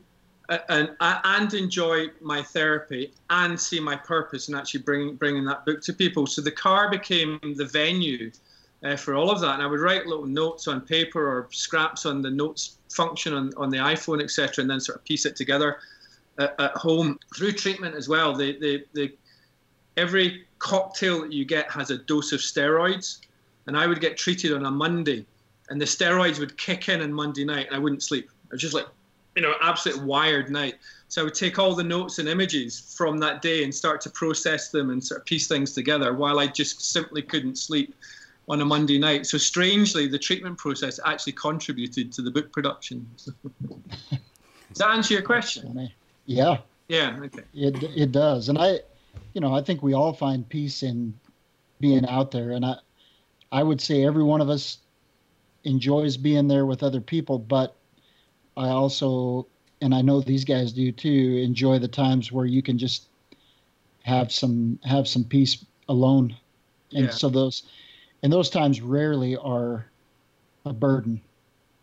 and, and enjoy my therapy and see my purpose and actually bring, bringing that book to people. So the car became the venue uh, for all of that. And I would write little notes on paper or scraps on the notes function on, on the iPhone, etc., and then sort of piece it together at, at home through treatment as well. Every cocktail that you get has a dose of steroids, and I would get treated on a Monday, and the steroids would kick in on Monday night, and I wouldn't sleep. I was just like, you know, absolute wired night. So I would take all the notes and images from that day and start to process them and sort of piece things together while I just simply couldn't sleep on a Monday night. So strangely, the treatment process actually contributed to the book production. Does that answer your question? yeah Yeah. Okay. it it does and i you know i think we all find peace in being out there and i i would say every one of us enjoys being there with other people but i also and i know these guys do too enjoy the times where you can just have some have some peace alone and Yeah. so those and those times rarely are a burden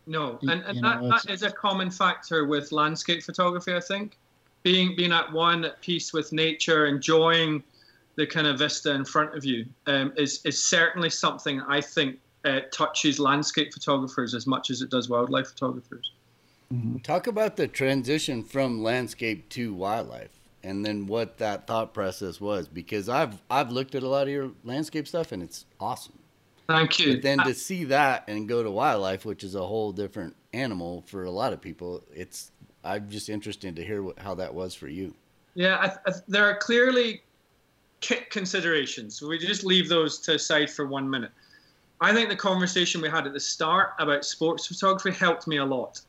No, and, and you know, that, that is a common factor with landscape photography, I think. Being being at one at peace with nature, enjoying the kind of vista in front of you, um, is is certainly something I think uh, touches landscape photographers as much as it does wildlife photographers. Talk about the transition from landscape to wildlife and then what that thought process was because I've I've looked at a lot of your landscape stuff and it's awesome. Thank you. But then to see that and go to wildlife, which is a whole different animal for a lot of people, it's I'm just interested to hear what, how that was for you. Yeah, I, I, there are clearly considerations. We just leave those to aside for one minute. I think the conversation we had at the start about sports photography helped me a lot.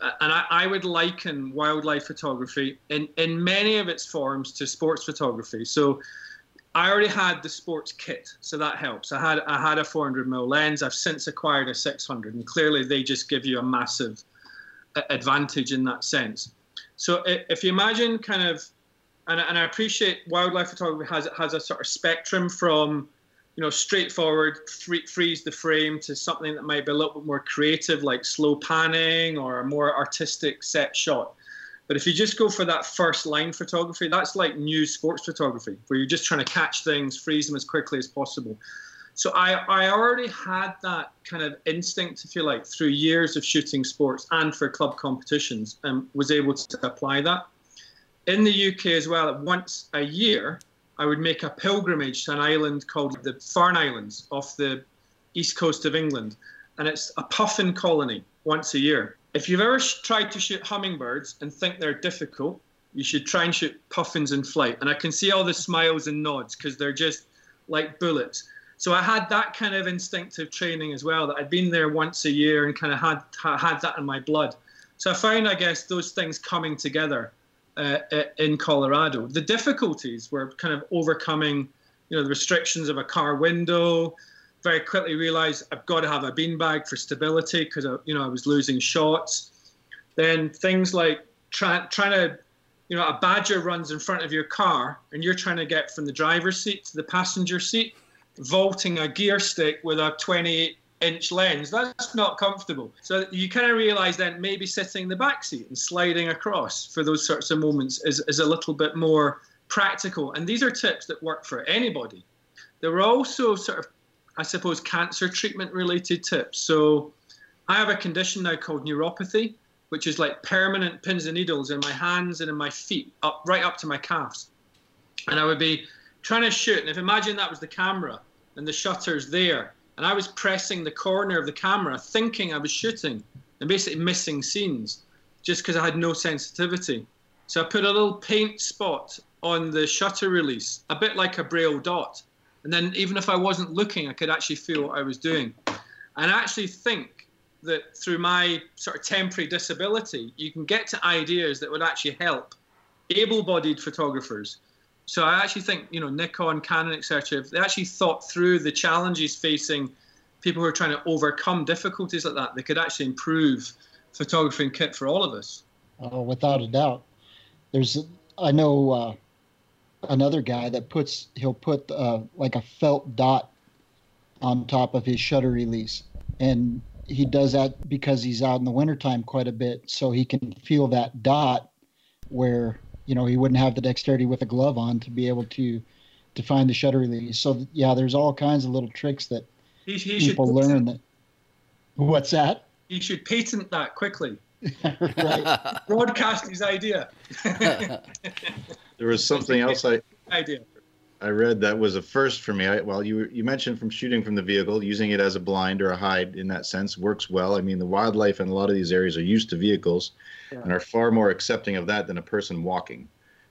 Uh, And I, I would liken wildlife photography in, in many of its forms to sports photography. So I already had the sports kit, so that helps. I had I had a 400 mm lens. I've since acquired a 600, and clearly they just give you a massive uh, advantage in that sense. So if you imagine kind of and, and I appreciate wildlife photography has has a sort of spectrum from you know straightforward free, freeze the frame to something that might be a little bit more creative like slow panning or a more artistic set shot but if you just go for that first line photography that's like new sports photography where you're just trying to catch things freeze them as quickly as possible so I, I already had that kind of instinct, if you like, through years of shooting sports and for club competitions, and was able to apply that. In the UK as well, once a year, I would make a pilgrimage to an island called the Farne Islands off the east coast of England, and it's a puffin colony once a year. If you've ever tried to shoot hummingbirds and think they're difficult, you should try and shoot puffins in flight. And I can see all the smiles and nods because they're just like bullets so I had that kind of instinctive training as well. That I'd been there once a year and kind of had had that in my blood. So I found, I guess, those things coming together uh, uh, in Colorado. The difficulties were kind of overcoming, you know, the restrictions of a car window. Very quickly realized I've got to have a beanbag for stability because you know I was losing shots. Then things like try, trying to, you know, a badger runs in front of your car and you're trying to get from the driver's seat to the passenger seat vaulting a gear stick with a 28 inch lens. That's not comfortable. So you kind of realize then maybe sitting in the back seat and sliding across for those sorts of moments is, is a little bit more practical. And these are tips that work for anybody. There were also sort of, I suppose, cancer treatment related tips. So I have a condition now called neuropathy, which is like permanent pins and needles in my hands and in my feet, up right up to my calves. And I would be trying to shoot. And if imagine that was the camera, and the shutter's there. And I was pressing the corner of the camera, thinking I was shooting, and basically missing scenes just because I had no sensitivity. So I put a little paint spot on the shutter release, a bit like a braille dot. And then even if I wasn't looking, I could actually feel what I was doing. And I actually think that through my sort of temporary disability, you can get to ideas that would actually help able bodied photographers so I actually think you know Nikon, Canon, etc. They actually thought through the challenges facing people who are trying to overcome difficulties like that. They could actually improve photography and kit for all of us. Oh, without a doubt. There's I know uh, another guy that puts he'll put uh, like a felt dot on top of his shutter release, and he does that because he's out in the wintertime quite a bit, so he can feel that dot where you know he wouldn't have the dexterity with a glove on to be able to to find the shutter release. So yeah, there's all kinds of little tricks that he, he people learn. That what's that? He should patent that quickly. right. Broadcast his idea. there was something else I idea. I read that was a first for me. I, well, you you mentioned from shooting from the vehicle, using it as a blind or a hide in that sense works well. I mean, the wildlife in a lot of these areas are used to vehicles, yeah. and are far more accepting of that than a person walking,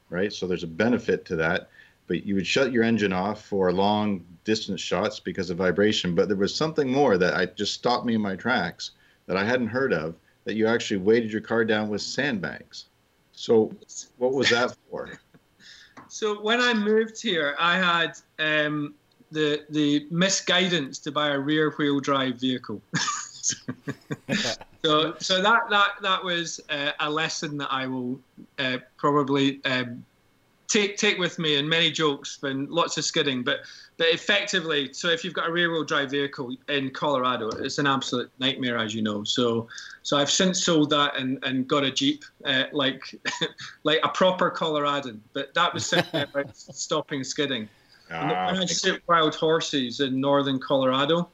right? So there's a benefit to that. But you would shut your engine off for long distance shots because of vibration. But there was something more that I just stopped me in my tracks that I hadn't heard of. That you actually weighted your car down with sandbags. So what was that for? so when I moved here, I had um, the the misguidance to buy a rear wheel drive vehicle. so so that that that was uh, a lesson that I will uh, probably um, take take with me and many jokes and lots of skidding but but effectively so if you've got a rear wheel drive vehicle in Colorado it's an absolute nightmare as you know. So so I've since sold that and, and got a Jeep uh, like like a proper Coloradan but that was simply about stopping skidding. Ah, when I shoot wild horses in northern Colorado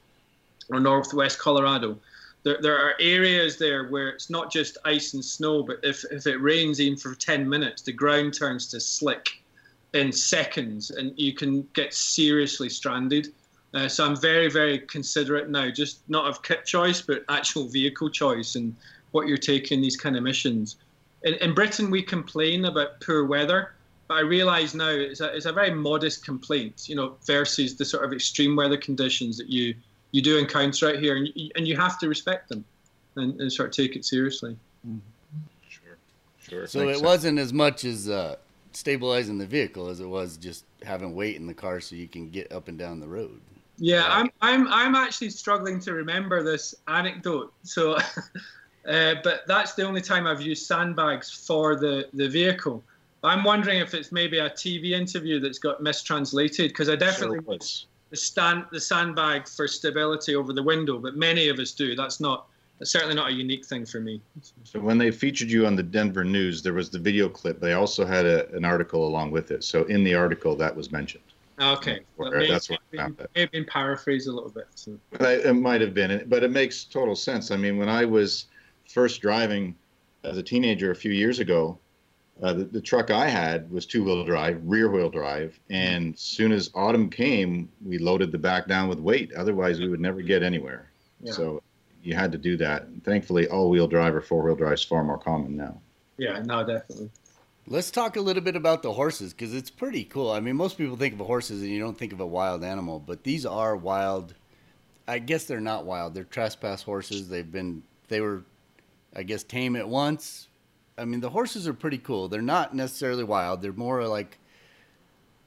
or northwest Colorado there, there are areas there where it's not just ice and snow, but if, if it rains even for 10 minutes, the ground turns to slick in seconds and you can get seriously stranded. Uh, so I'm very, very considerate now, just not of kit choice, but actual vehicle choice and what you're taking these kind of missions. In, in Britain, we complain about poor weather, but I realise now it's a, it's a very modest complaint, you know, versus the sort of extreme weather conditions that you you do encounter out here, and you, and you have to respect them and, and sort of take it seriously. Sure, sure. So it wasn't as much as uh, stabilizing the vehicle as it was just having weight in the car so you can get up and down the road. Yeah, I'm I'm I'm actually struggling to remember this anecdote. So, uh, but that's the only time I've used sandbags for the the vehicle. I'm wondering if it's maybe a TV interview that's got mistranslated because I definitely Sure was. The stand the sandbag for stability over the window, but many of us do. That's not that's certainly not a unique thing for me. So when they featured you on the Denver News, there was the video clip. They also had a, an article along with it. So in the article, that was mentioned. Okay, Well, that's where I found it. maybe been paraphrased a little bit. So. It might have been, but it makes total sense. I mean, when I was first driving as a teenager a few years ago, uh, the, the truck I had was two wheel drive, rear wheel drive. And soon as autumn came, we loaded the back down with weight. Otherwise, we would never get anywhere. Yeah. So you had to do that. And thankfully, all wheel drive or four wheel drive is far more common now. Yeah, no, definitely. Let's talk a little bit about the horses because it's pretty cool. I mean, most people think of horses and you don't think of a wild animal, but these are wild. I guess they're not wild. They're trespass horses. They've been, they were, I guess, tame at once. I mean, the horses are pretty cool. They're not necessarily wild. They're more like,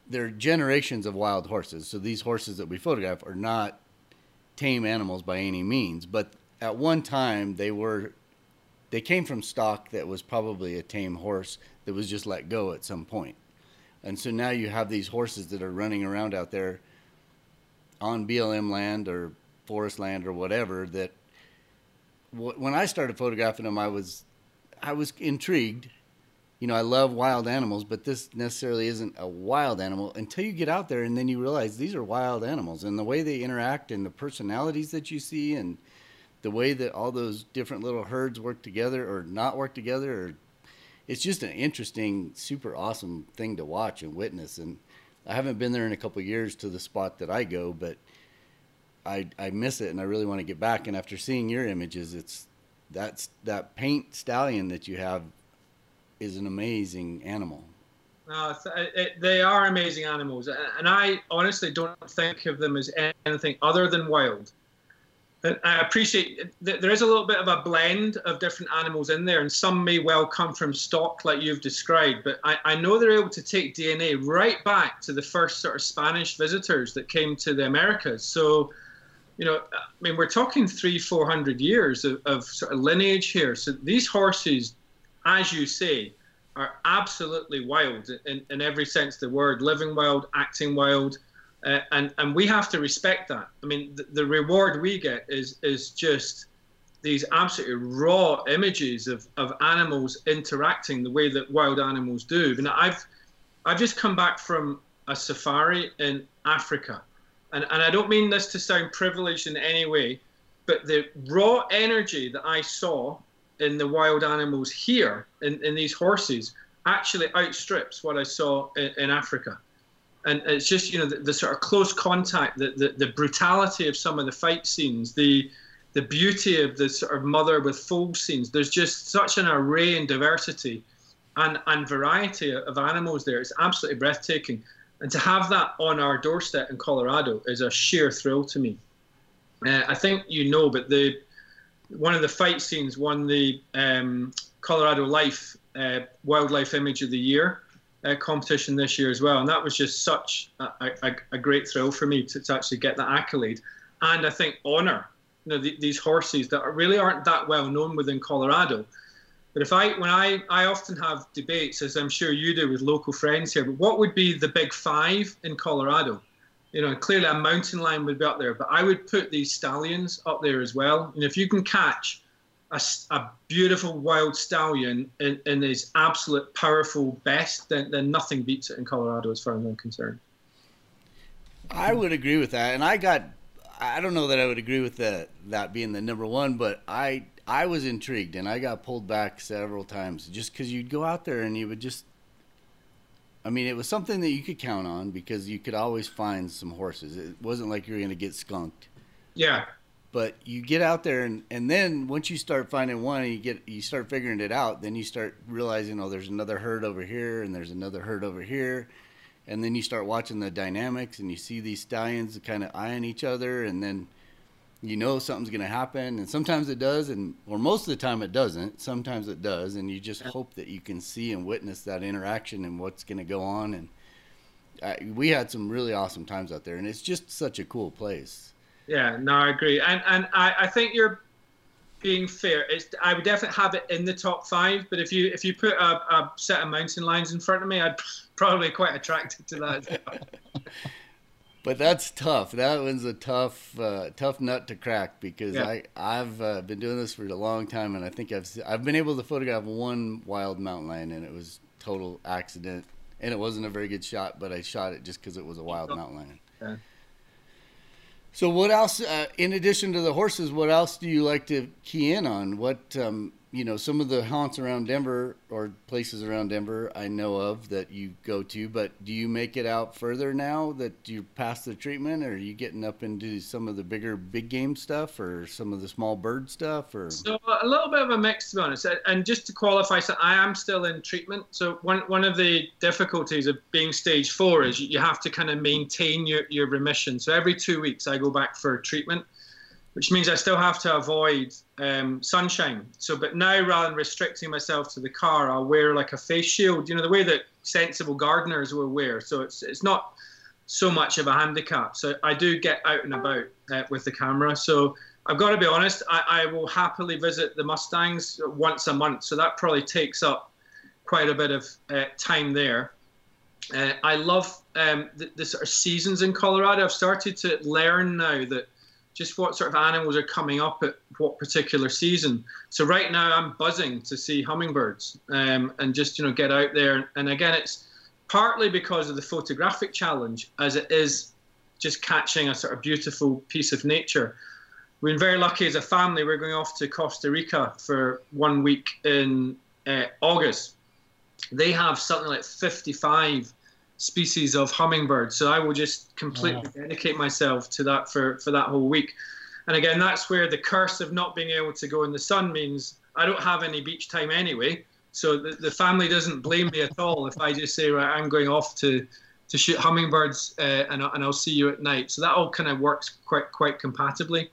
they're generations of wild horses. So these horses that we photograph are not tame animals by any means, but at one time they were they came from stock that was probably a tame horse that was just let go at some point. And so now you have these horses that are running around out there on BLM land or forest land or whatever that when I started photographing them I was I was intrigued. You know, I love wild animals, but this necessarily isn't a wild animal until you get out there and then you realize these are wild animals. And the way they interact and the personalities that you see and the way that all those different little herds work together or not work together or it's just an interesting super awesome thing to watch and witness. And i haven't been there in a couple years to the spot that i go but i i miss it and i really want to get back. And after seeing your images it's that's that paint stallion that you have is an amazing animal it's- uh, it, they are amazing animals, and I honestly don't think of them as anything other than wild. And I appreciate there is a little bit of a blend of different animals in there, and some may well come from stock, like you've described. But I, I know they're able to take DNA right back to the first sort of Spanish visitors that came to the Americas. So, you know, I mean, we're talking three, four hundred years of, of sort of lineage here. So these horses, as you say, are absolutely wild in, in every sense of the word, living wild, acting wild. Uh, and and we have to respect that. I mean, the, the reward we get is is just these absolutely raw images of, of animals interacting the way that wild animals do. And I've I've just come back from a safari in Africa, and and I don't mean this to sound privileged in any way, but the raw energy that I saw in the wild animals here in, in these horses actually outstrips what I saw in, in Africa and it's just you know the, the sort of close contact, the, the the brutality of some of the fight scenes, the the beauty of the sort of mother with foal scenes. There's just such an array and diversity, and and variety of animals there. It's absolutely breathtaking, and to have that on our doorstep in Colorado is a sheer thrill to me. Uh, I think you know, but the one of the fight scenes won the um, Colorado Life uh, Wildlife Image of the Year uh, competition this year as well, and that was just such a, a, a great thrill for me to, to, actually get that accolade, and I think honor you know the, these horses that are, really aren't that well known within Colorado. But if I when I I often have debates, as I'm sure you do with local friends here, but what would be the big five in Colorado? You know, clearly a mountain lion would be up there, but I would put these stallions up there as well. And if you can catch a, a, beautiful wild stallion in, in his absolute powerful best, then, then nothing beats it in Colorado as far as I'm concerned. I would agree with that, and I got. I don't know that I would agree with that that being the number one, but I I was intrigued and I got pulled back several times just because you'd go out there and you would just. I mean, it was something that you could count on because you could always find some horses. It wasn't like you were going to get skunked. Yeah, but you get out there and, and then once you start finding one and you get you start figuring it out then you start realizing oh there's another herd over here and there's another herd over here and then you start watching the dynamics and you see these stallions kind of eyeing each other and then you know something's going to happen and sometimes it does and or most of the time it doesn't sometimes it does and you just hope that you can see and witness that interaction and what's going to go on and I, we had some really awesome times out there and it's just such a cool place yeah, no, I agree, and and I, I think you're being fair, it's I would definitely have it in the top five. But if you if you put a, a set of mountain lions in front of me, I'd probably quite attracted to that. but that's tough. That one's a tough uh, tough nut to crack because Yeah. I I've uh, been doing this for a long time and I think I've I've been able to photograph one wild mountain lion and it was total accident and it wasn't a very good shot, but I shot it just because it was a wild mountain lion. Yeah. So what else? Uh, in addition to the horses, what else do you like to key in on? What um, you know, some of the haunts around Denver or places around Denver I know of that you go to, but do you make it out further now that you passed the treatment, or are you getting up into some of the bigger big game stuff, or some of the small bird stuff, or So a little bit of a mix, to be honest. And just to qualify, so I am still in treatment. So one one of the difficulties of being stage four is you have to kind of maintain your, your remission. So every two weeks I go back for treatment, which means I still have to avoid um, sunshine. So, but now rather than restricting myself to the car, I'll wear like a face shield. You know the way that sensible gardeners will wear. So it's it's not so much of a handicap. So I do get out and about uh, with the camera. So I've got to be honest, I, I will happily visit the Mustangs once a month. So that probably takes up quite a bit of uh, time there. Uh, I love um, the, the sort of seasons in Colorado. I've started to learn now that just what sort of animals are coming up at what particular season. So right now I'm buzzing to see hummingbirds um, and just you know get out there. And again, it's partly because of the photographic challenge, as it is just catching a sort of beautiful piece of nature. We've been very lucky as a family. We're going off to Costa Rica for one week in uh, August. They have something like 55 species of hummingbirds. So I will just completely Wow. dedicate myself to that for, for that whole week. And again, that's where the curse of not being able to go in the sun means I don't have any beach time anyway. So the, the family doesn't blame me at all if I just say, right, I'm going off to, to shoot hummingbirds uh, and, and I'll see you at night. So that all kind of works quite quite compatibly.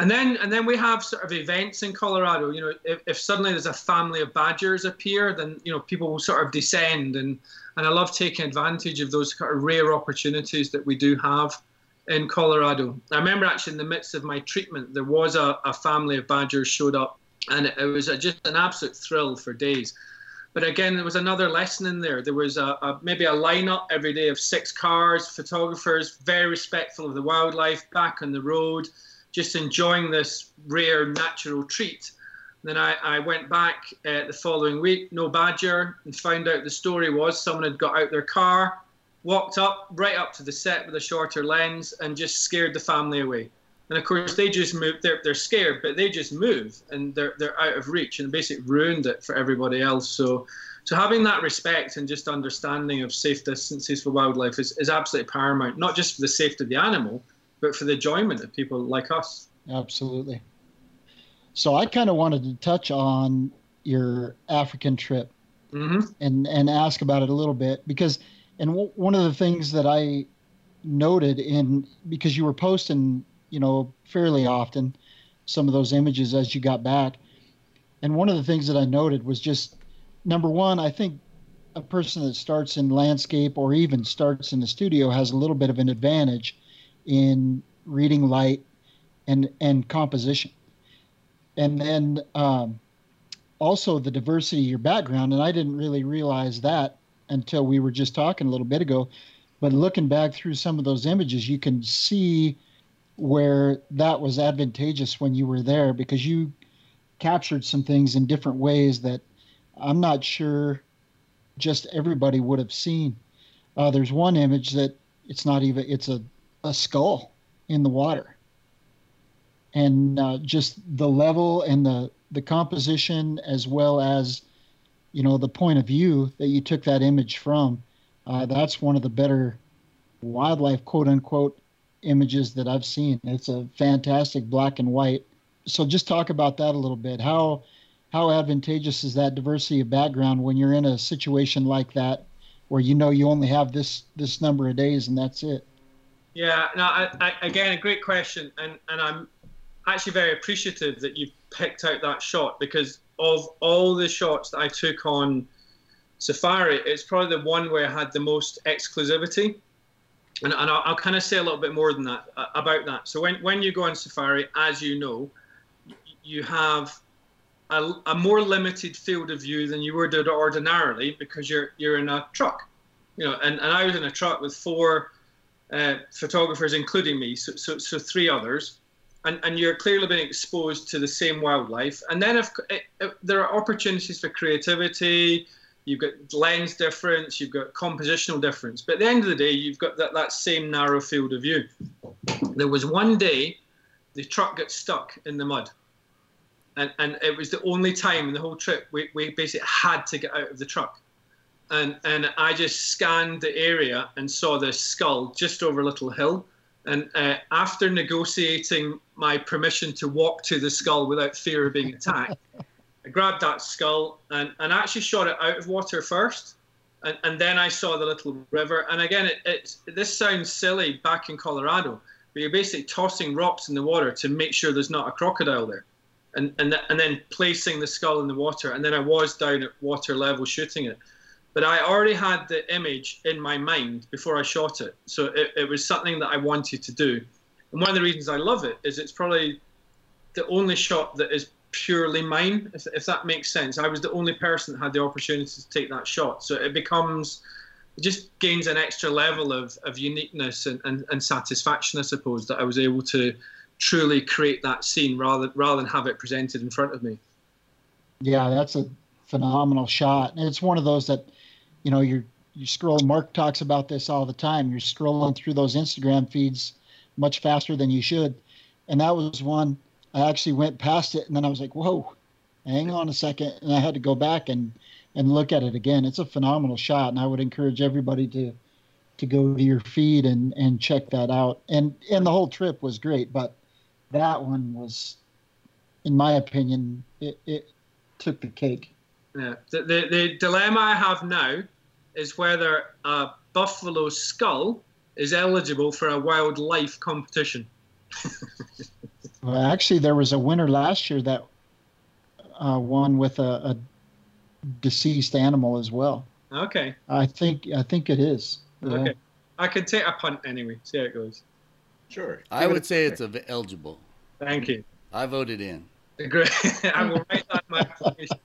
And then and then we have sort of events in Colorado. You know, if, if suddenly there's a family of badgers appear, then you know people will sort of descend, and and I love taking advantage of those kind of rare opportunities that we do have in Colorado. I remember actually in the midst of my treatment, there was a, a family of badgers showed up, and it, was a, just an absolute thrill for days. But again, there was another lesson in there. There was a, a maybe a lineup every day of six cars, photographers, very respectful of the wildlife, back on the road, just enjoying this rare natural treat. Then I, I went back uh, the following week, no badger, and found out the story was someone had got out their car, walked up right up to the set with a shorter lens, and just scared the family away. And of course, they just move. They're, they're scared, but they just move, and they're they're out of reach, and basically ruined it for everybody else. So, so having that respect and just understanding of safe distances for wildlife is, is absolutely paramount, not just for the safety of the animal, but for the enjoyment of people like us. Absolutely. So I kind of wanted to touch on your African trip hmm and and ask about it a little bit because and w- one of the things that I noted in because you were posting you know fairly often some of those images as you got back and one of the things that I noted was just number one I think a person that starts in landscape or even starts in the studio has a little bit of an advantage in reading light and and composition. And then um, also the diversity of your background and i didn't really realize that until we were just talking a little bit ago but looking back through some of those images you can see where that was advantageous when you were there because you captured some things in different ways that i'm not sure just everybody would have seen. Uh, there's one image that it's not even it's a, a skull in the water. And uh, just the level and the the composition as well as you know the point of view that you took that image from uh, that's one of the better wildlife quote unquote images that i've seen. It's a fantastic black and white. So just talk about that a little bit. How how advantageous is that diversity of background when you're in a situation like that where you know you only have this this number of days and that's it Yeah, no, I, I, again, a great question, and, and I'm actually very appreciative that you picked out that shot because of all the shots that I took on Safari, it's probably the one where I had the most exclusivity. And, and I'll, I'll kind of say a little bit more than that uh, about that. So when, when you go on Safari, as you know, you have a, a, more limited field of view than you would ordinarily because you're you're in a truck, you know. And, and I was in a truck with four uh, photographers, including me, so, so so three others, and and you're clearly being exposed to the same wildlife. And then if, if, if there are opportunities for creativity, you've got lens difference, you've got compositional difference. But at the end of the day, you've got that, that same narrow field of view. There was one day the truck got stuck in the mud. And, and it was the only time in the whole trip we, we basically had to get out of the truck. And, and I just scanned the area and saw this skull just over a little hill. And uh, after negotiating my permission to walk to the skull without fear of being attacked, I grabbed that skull and, and actually shot it out of water first. And, and then I saw the little river. And again, it, it, this sounds silly back in Colorado, but you're basically tossing rocks in the water to make sure there's not a crocodile there. And, and, and then placing the skull in the water. And then I was down at water level shooting it. But I already had the image in my mind before I shot it. So it, it was something that I wanted to do. And one of the reasons I love it is it's probably the only shot that is purely mine, if, if that makes sense. I was the only person that had the opportunity to take that shot. So it becomes, it just gains an extra level of, of uniqueness and, and, and satisfaction, I suppose, that I was able to truly create that scene rather, rather than have it presented in front of me. Yeah, that's a phenomenal shot. And it's one of those that, you know, you're, you scroll, Mark talks about this all the time. You're scrolling through those Instagram feeds much faster than you should. And that was one I actually went past it and then I was like, whoa, hang on a second. And I had to go back and, and look at it again. It's a phenomenal shot. And I would encourage everybody to, to go to your feed and, and check that out. And, and the whole trip was great, but that one was, in my opinion, it, it took the cake. Yeah. The, the, the dilemma I have now is whether a buffalo skull is eligible for a wildlife competition. Well, actually, there was a winner last year that uh, won with a, a, deceased animal as well. Okay. I think I think it is. Yeah. Okay. I could take a punt anyway. See how it goes. Sure. I would say it's eligible. Thank you. I voted in. Great. I will write that in my application.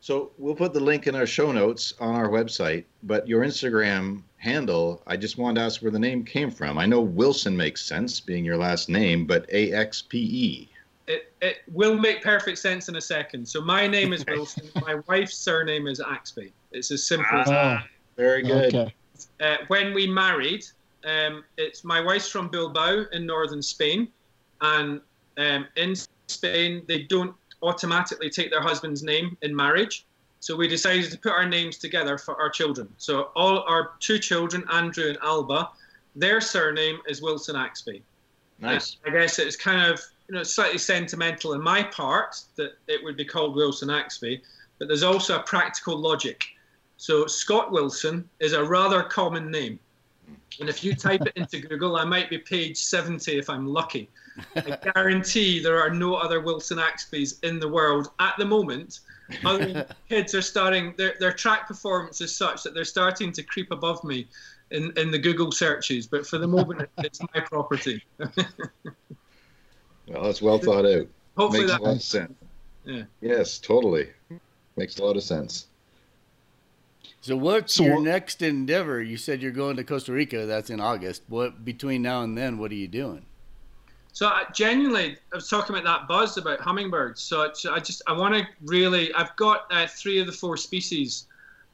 so we'll put the link in our show notes on our website, but your Instagram handle, I just wanted to ask where the name came from. I know Wilson makes sense, being your last name, but A X P E. It, it will make perfect sense in a second. So my name is Wilson. my wife's surname is Axpe. It's as simple as that. Ah, very good. Okay. Uh, when we married, um, it's my wife's from Bilbao in northern Spain, and um, in Spain they don't automatically take their husband's name in marriage. So we decided to put our names together for our children. So all our two children, Andrew and Alba, their surname is Wilson Axpe. Nice. I guess it's kind of you know slightly sentimental in my part that it would be called Wilson Axpe, but there's also a practical logic. So Scott Wilson is a rather common name. And if you type it into Google, I might be page 70 if I'm lucky. I guarantee there are no other Wilson Axpes in the world at the moment other kids are starting their their track performance is such that they're starting to creep above me in, in the Google searches. But for the moment, it's my property. well, that's well thought out. Hopefully Makes that of sense. Yeah. Yes, totally. Makes a lot of sense. So what's So your what- next endeavor? You said you're going to Costa Rica. That's in August. What between now and then? What are you doing? So I genuinely, I was talking about that buzz about hummingbirds. So it's- I just, I want to really, I've got uh, three of the four species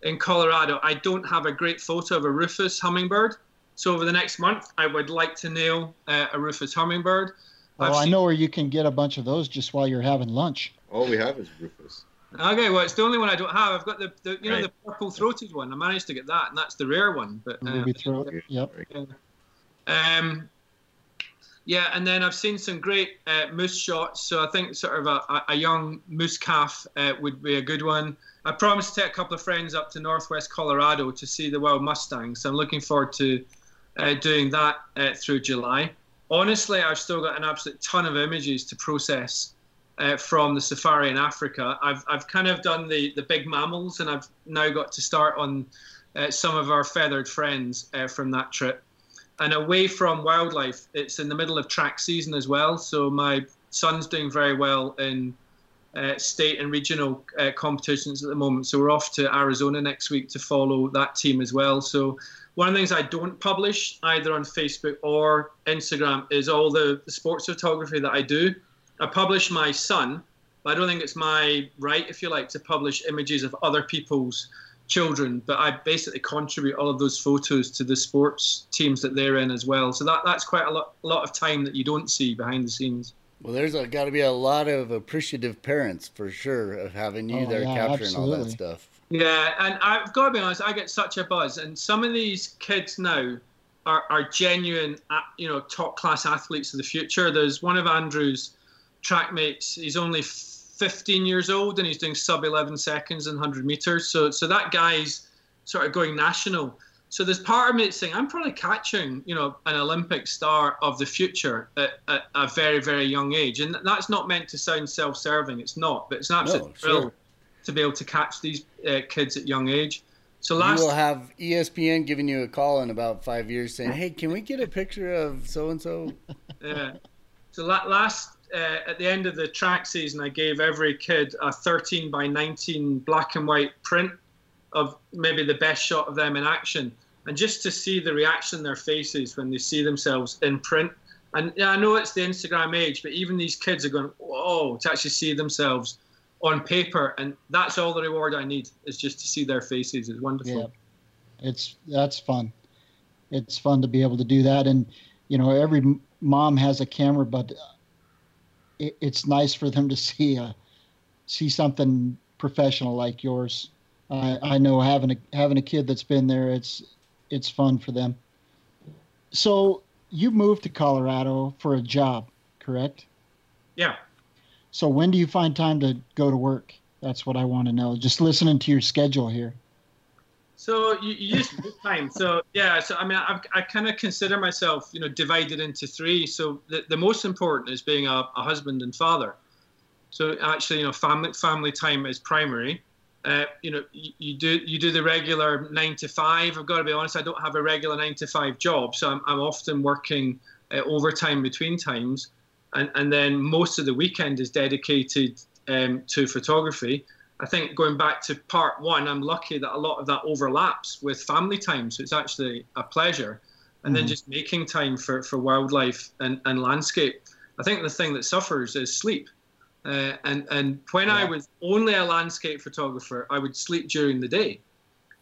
in Colorado. I don't have a great photo of a rufous hummingbird. So over the next month, I would like to nail uh, a rufous hummingbird. I've Oh, I seen- know where you can get a bunch of those just while you're having lunch. All we have is rufous. Okay, well, it's the only one I don't have. I've got the, the you know, the purple-throated one. I managed to get that, and that's the rare one. But uh, Ruby throat. Yep. Um, yeah, and then I've seen some great uh, moose shots. So I think sort of a, a- a young moose calf uh, would be a good one. I promised to take a couple of friends up to northwest Colorado to see the wild mustangs. So I'm looking forward to uh, doing that uh, through July. Honestly, I've still got an absolute ton of images to process uh, from the safari in Africa. I've, I've kind of done the, the big mammals, and I've now got to start on uh, some of our feathered friends uh, from that trip. and away from wildlife, it's in the middle of track season as well. So my son's doing very well in uh, state and regional uh, competitions at the moment. So we're off to Arizona next week to follow that team as well. So one of the things I don't publish either on Facebook or Instagram is all the, the sports photography that I do. I publish my son, but I don't think it's my right, if you like, to publish images of other people's children, but I basically contribute all of those photos to the sports teams that they're in as well. So that that's quite a lot, a lot of time that you don't see behind the scenes. Well, there's got to be a lot of appreciative parents for sure of having you oh, there yeah, capturing absolutely. all that stuff. Yeah, and I've got to be honest, I get such a buzz, and some of these kids now are, are genuine, uh, you know, top class athletes of the future. There's one of Andrew's track mates. He's only 15 years old and he's doing sub 11 seconds in 100 meters. So, so that guy's sort of going national. So there's part of me saying I'm probably catching, you know, an Olympic star of the future at, at a very, very young age, and that's not meant to sound self-serving. It's not, but it's an absolute no, thrill sure. to be able to catch these uh, kids at young age. So last, you will have ESPN giving you a call in about five years saying, "Hey, can we get a picture of so and so?" Yeah. So last uh, at the end of the track season, I gave every kid a 13 by 19 black and white print of maybe the best shot of them in action, and just to see the reaction in their faces when they see themselves in print. And yeah, I know it's the Instagram age, but even these kids are going, "Whoa!" to actually see themselves on paper, and that's all the reward I need is just to see their faces. It's wonderful. Yeah, it's that's fun. It's fun to be able to do that, and you know, every mom has a camera, but it, it's nice for them to see a, see something professional like yours. I, I know having a having a kid that's been there, it's it's fun for them. So you moved to Colorado for a job, correct? Yeah. So when do you find time to go to work? That's what I want to know. Just listening to your schedule here. So you, you use time. So yeah. So I mean, I've, i kind of consider myself, you know, divided into three. So the, the most important is being a, a husband and father. So actually, you know, family family time is primary. Uh, you know, you, you, do you do the regular nine to five. I've got to be honest. I don't have a regular nine to five job, so I'm, I'm often working uh, overtime between times, and and then most of the weekend is dedicated um, to photography. I think going back to part one, I'm lucky that a lot of that overlaps with family time. So it's actually a pleasure. And mm-hmm. then just making time for, for wildlife and, and landscape. I think the thing that suffers is sleep. Uh, and, and when yeah. I was only a landscape photographer, I would sleep during the day.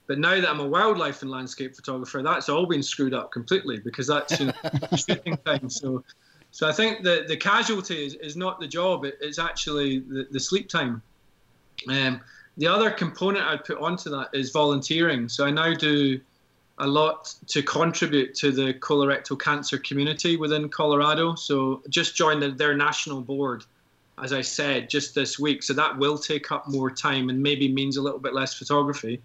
But now that I'm a wildlife and landscape photographer, that's all been screwed up completely because that's you know, shooting time. So, so I think the, the casualty is, is not the job, it, it's actually the, the sleep time. Um, the other component I'd put onto that is volunteering. So I now do a lot to contribute to the colorectal cancer community within Colorado. So just joined the, their national board, as I said, just this week. So that will take up more time and maybe means a little bit less photography.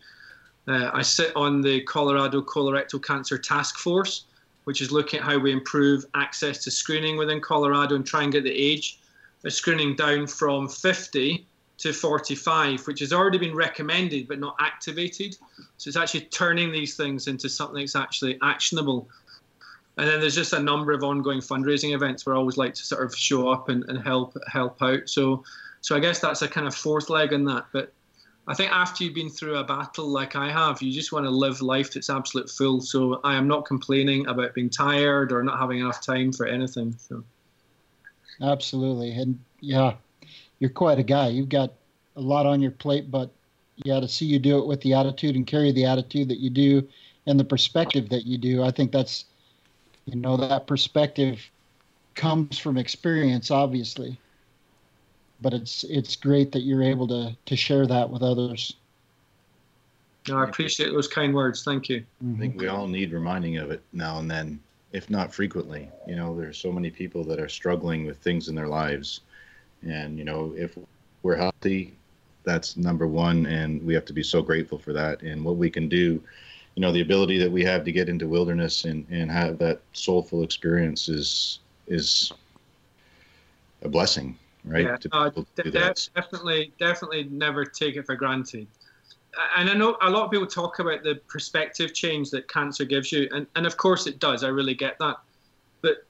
Uh, I sit on the Colorado Colorectal Cancer Task Force, which is looking at how we improve access to screening within Colorado and try and get the age of screening down from 50 to 45, which has already been recommended but not activated. So it's actually turning these things into something that's actually actionable. And then there's just a number of ongoing fundraising events where I always like to sort of show up and, and help help out. So so I guess that's a kind of fourth leg in that. But I think after you've been through a battle like I have, you just want to live life that's absolute full. So I am not complaining about being tired or not having enough time for anything. So absolutely, and yeah, you're quite a guy. You've got a lot on your plate, but yeah, to see you do it with the attitude and carry the attitude that you do and the perspective that you do, I think that's, you know, that perspective comes from experience, obviously. But it's it's great that you're able to to share that with others. No, I appreciate those kind words. Thank you. Mm-hmm. I think we all need reminding of it now and then, if not frequently. You know, there's so many people that are struggling with things in their lives and, you know, if we're healthy, that's number one. And we have to be so grateful for that. And what we can do, you know, the ability that we have to get into wilderness and, and have that soulful experience is, is a blessing, right? Yeah, uh, de- definitely, definitely never take it for granted. and I know a lot of people talk about the perspective change that cancer gives you, and, and of course it does. I really get that. But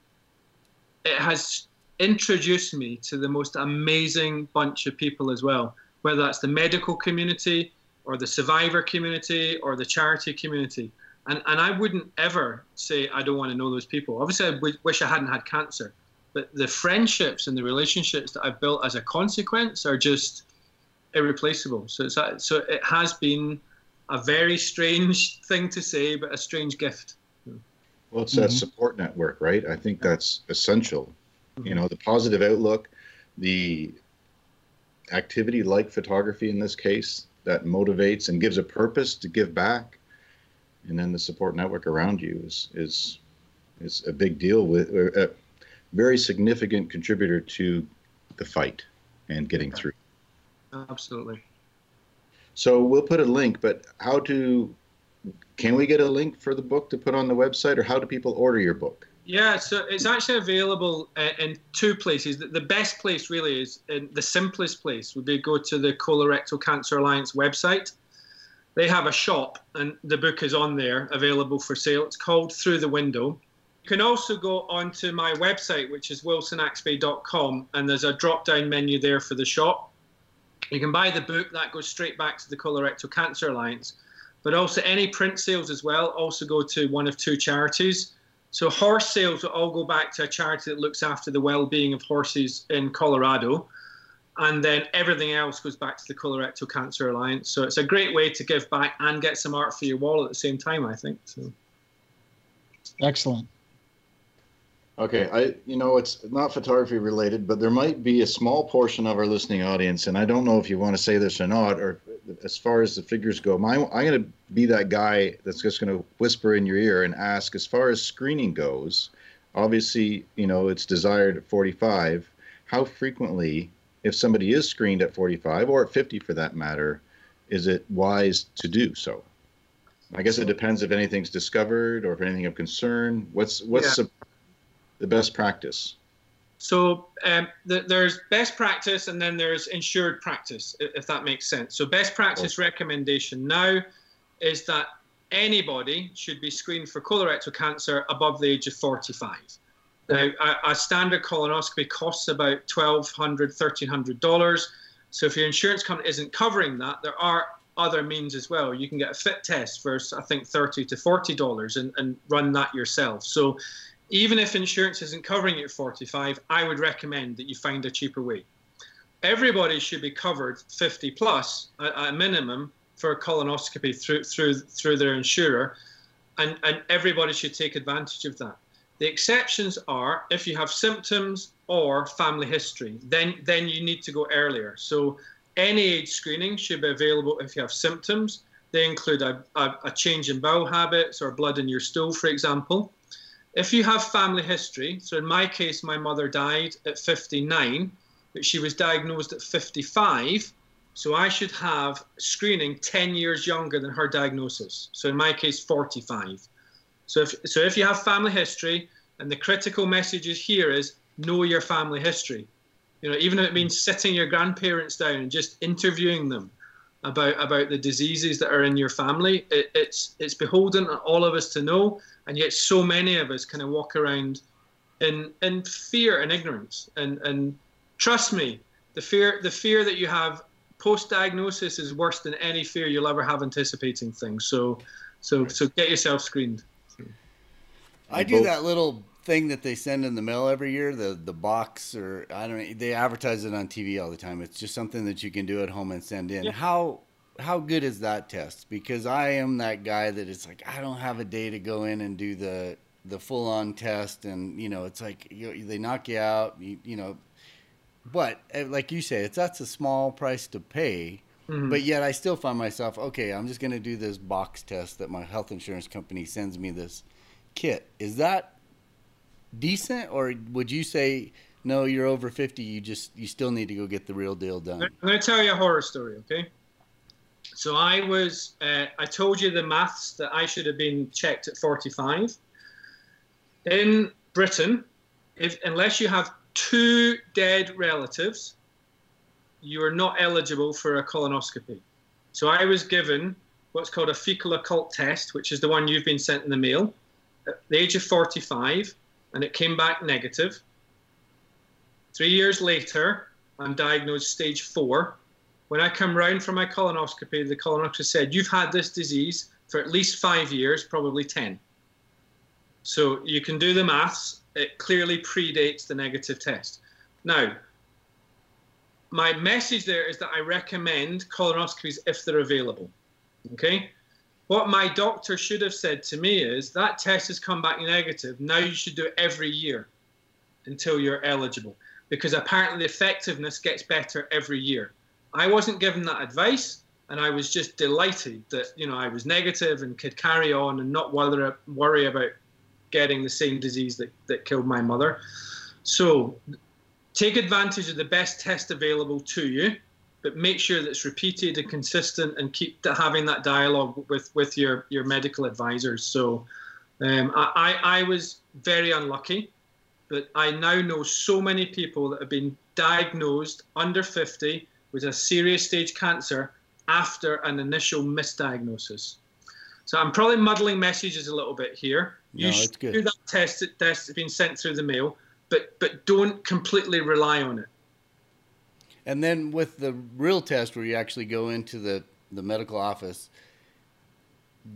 it has introduced me to the most amazing bunch of people as well, whether that's the medical community or the survivor community or the charity community. And, and I wouldn't ever say I don't want to know those people. Obviously, I w- wish I hadn't had cancer, but the friendships and the relationships that I've built as a consequence are just irreplaceable. So it's a, so it has been a very strange thing to say, but a strange gift. Well, it's mm-hmm. that support network, right? I think that's essential. Mm-hmm. You know, the positive outlook, the activity like photography in this case that motivates and gives a purpose to give back, and then the support network around you is is is a big deal with a very significant contributor to the fight and getting through. Absolutely. So we'll put a link, but how to can we get a link for the book to put on the website, or how do people order your book? Yeah, so it's actually available uh, in two places. The, best place, really, is the simplest place would be go to the Colorectal Cancer Alliance website. They have a shop, and the book is on there, available for sale. It's called Through the Window. You can also go onto my website, which is wilsonaxpe.com, and there's a drop down menu there for the shop. You can buy the book, that goes straight back to the Colorectal Cancer Alliance. But also, any print sales as well also go to one of two charities. So, horse sales will all go back to a charity that looks after the well being of horses in Colorado. And then everything else goes back to the Colorectal Cancer Alliance. So, it's a great way to give back and get some art for your wall at the same time, I think. So. Excellent. Okay, I you know it's not photography related, but there might be a small portion of our listening audience, and I don't know if you want to say this or not, or as far as the figures go, my, I'm going to be that guy that's just going to whisper in your ear and ask, as far as screening goes, obviously you know it's desired at 45. How frequently, if somebody is screened at 45 or at 50 for that matter, is it wise to do so? I guess it depends if anything's discovered or if anything of concern. What's what's yeah. the the best practice? So um, the, there's best practice and then there's insured practice, if that makes sense. So best practice recommendation now is that anybody should be screened for colorectal cancer above the age of 45. Now, a, a standard colonoscopy costs about $1,200, $1,300. So if your insurance company isn't covering that, there are other means as well. You can get a fit test for, I think, 30 to $40 and, and run that yourself. So even if insurance isn't covering you at 45, I would recommend that you find a cheaper way. Everybody should be covered 50 plus at a minimum for a colonoscopy through through through their insurer, and and everybody should take advantage of that. The exceptions are if you have symptoms or family history, then then you need to go earlier. So any age screening should be available if you have symptoms. They include a, a, a change in bowel habits or blood in your stool, for example. If you have family history, so in my case, my mother died at 59, but she was diagnosed at 55. So I should have screening 10 years younger than her diagnosis. So in my case, 45. So if, so if you have family history, and the critical message is here is know your family history. You know, even if it means sitting your grandparents down and just interviewing them about about the diseases that are in your family, it, it's it's beholden on all of us to know and yet so many of us kind of walk around in in fear and ignorance. And and trust me the fear the fear that you have post diagnosis is worse than any fear you'll ever have anticipating things. So so so get yourself screened. I do that little thing that they send in the mail every year the the box or i don't know they advertise it on tv all the time. It's just something that you can do at home and send in. Yeah. how how good is that test? Because I am that guy that it's like I don't have a day to go in and do the the full on test, and you know it's like you, they knock you out, you, you, know. But eh, like you say, it's that's a small price to pay. Mm-hmm. But yet I still find myself okay. I'm just going to do this box test that my health insurance company sends me this kit. Is that decent, or would you say? No, you're over 50. You just you still need to go get the real deal done. Let me tell you a horror story, okay? So I was, uh, I told you the maths that I should have been checked at 45. In Britain, if unless you have two dead relatives, you are not eligible for a colonoscopy. So I was given what's called a fecal occult test, which is the one you've been sent in the mail, at the age of 45, and it came back negative. Three years later, I'm diagnosed stage four. When I come round for my colonoscopy, the colonoscopist said, You've had this disease for at least five years, probably 10. So you can do the maths. It clearly predates the negative test. Now, my message there is that I recommend colonoscopies if they're available. Okay? What my doctor should have said to me is that test has come back negative. Now you should do it every year until you're eligible because apparently the effectiveness gets better every year. I wasn't given that advice and I was just delighted that you know I was negative and could carry on and not worry, about getting the same disease that, that killed my mother. So take advantage of the best test available to you but make sure that it's repeated and consistent and keep having that dialogue with, with your, your medical advisors. So um, I, I was very unlucky, but I now know so many people that have been diagnosed under 50 with a serious stage cancer after an initial misdiagnosis. So I'm probably muddling messages a little bit here. You no, should do that test, that test that's been sent through the mail, but but don't completely rely on it. And then with the real test where you actually go into the, the medical office,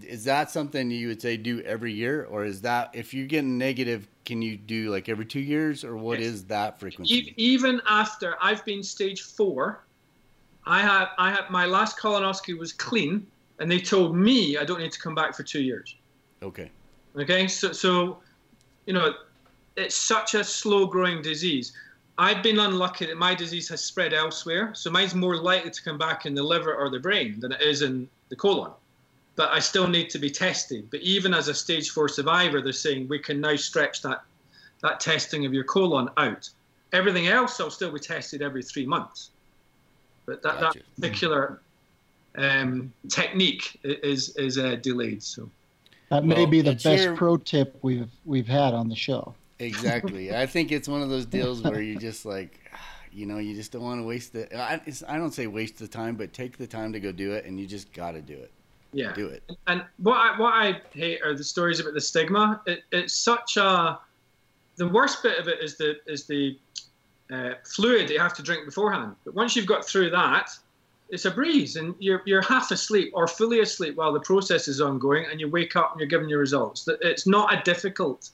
is that something you would say do every year? Or is that, if you're getting negative, can you do like every two years? Or what yes. is that frequency? Even after I've been stage four, I have, I have, my last colonoscopy was clean and they told me I don't need to come back for two years. Okay. Okay. So, so, you know, it's such a slow growing disease. I've been unlucky that my disease has spread elsewhere, so mine's more likely to come back in the liver or the brain than it is in the colon. But I still need to be tested. But even as a stage four survivor, they're saying we can now stretch that that testing of your colon out. Everything else I'll still be tested every three months. But that, gotcha. that particular um, technique is is uh, delayed. So that may well, be the best your... pro tip we've we've had on the show. Exactly. I think it's one of those deals where you just like, you know, you just don't want to waste the. I, I don't say waste the time, but take the time to go do it, and you just got to do it. Yeah, do it. And what I what I hate are the stories about the stigma. It, it's such a. The worst bit of it is the is the uh, fluid that you have to drink beforehand. But once you've got through that, it's a breeze, and you're you're half asleep or fully asleep while the process is ongoing, and you wake up and you're given your results. It's not a difficult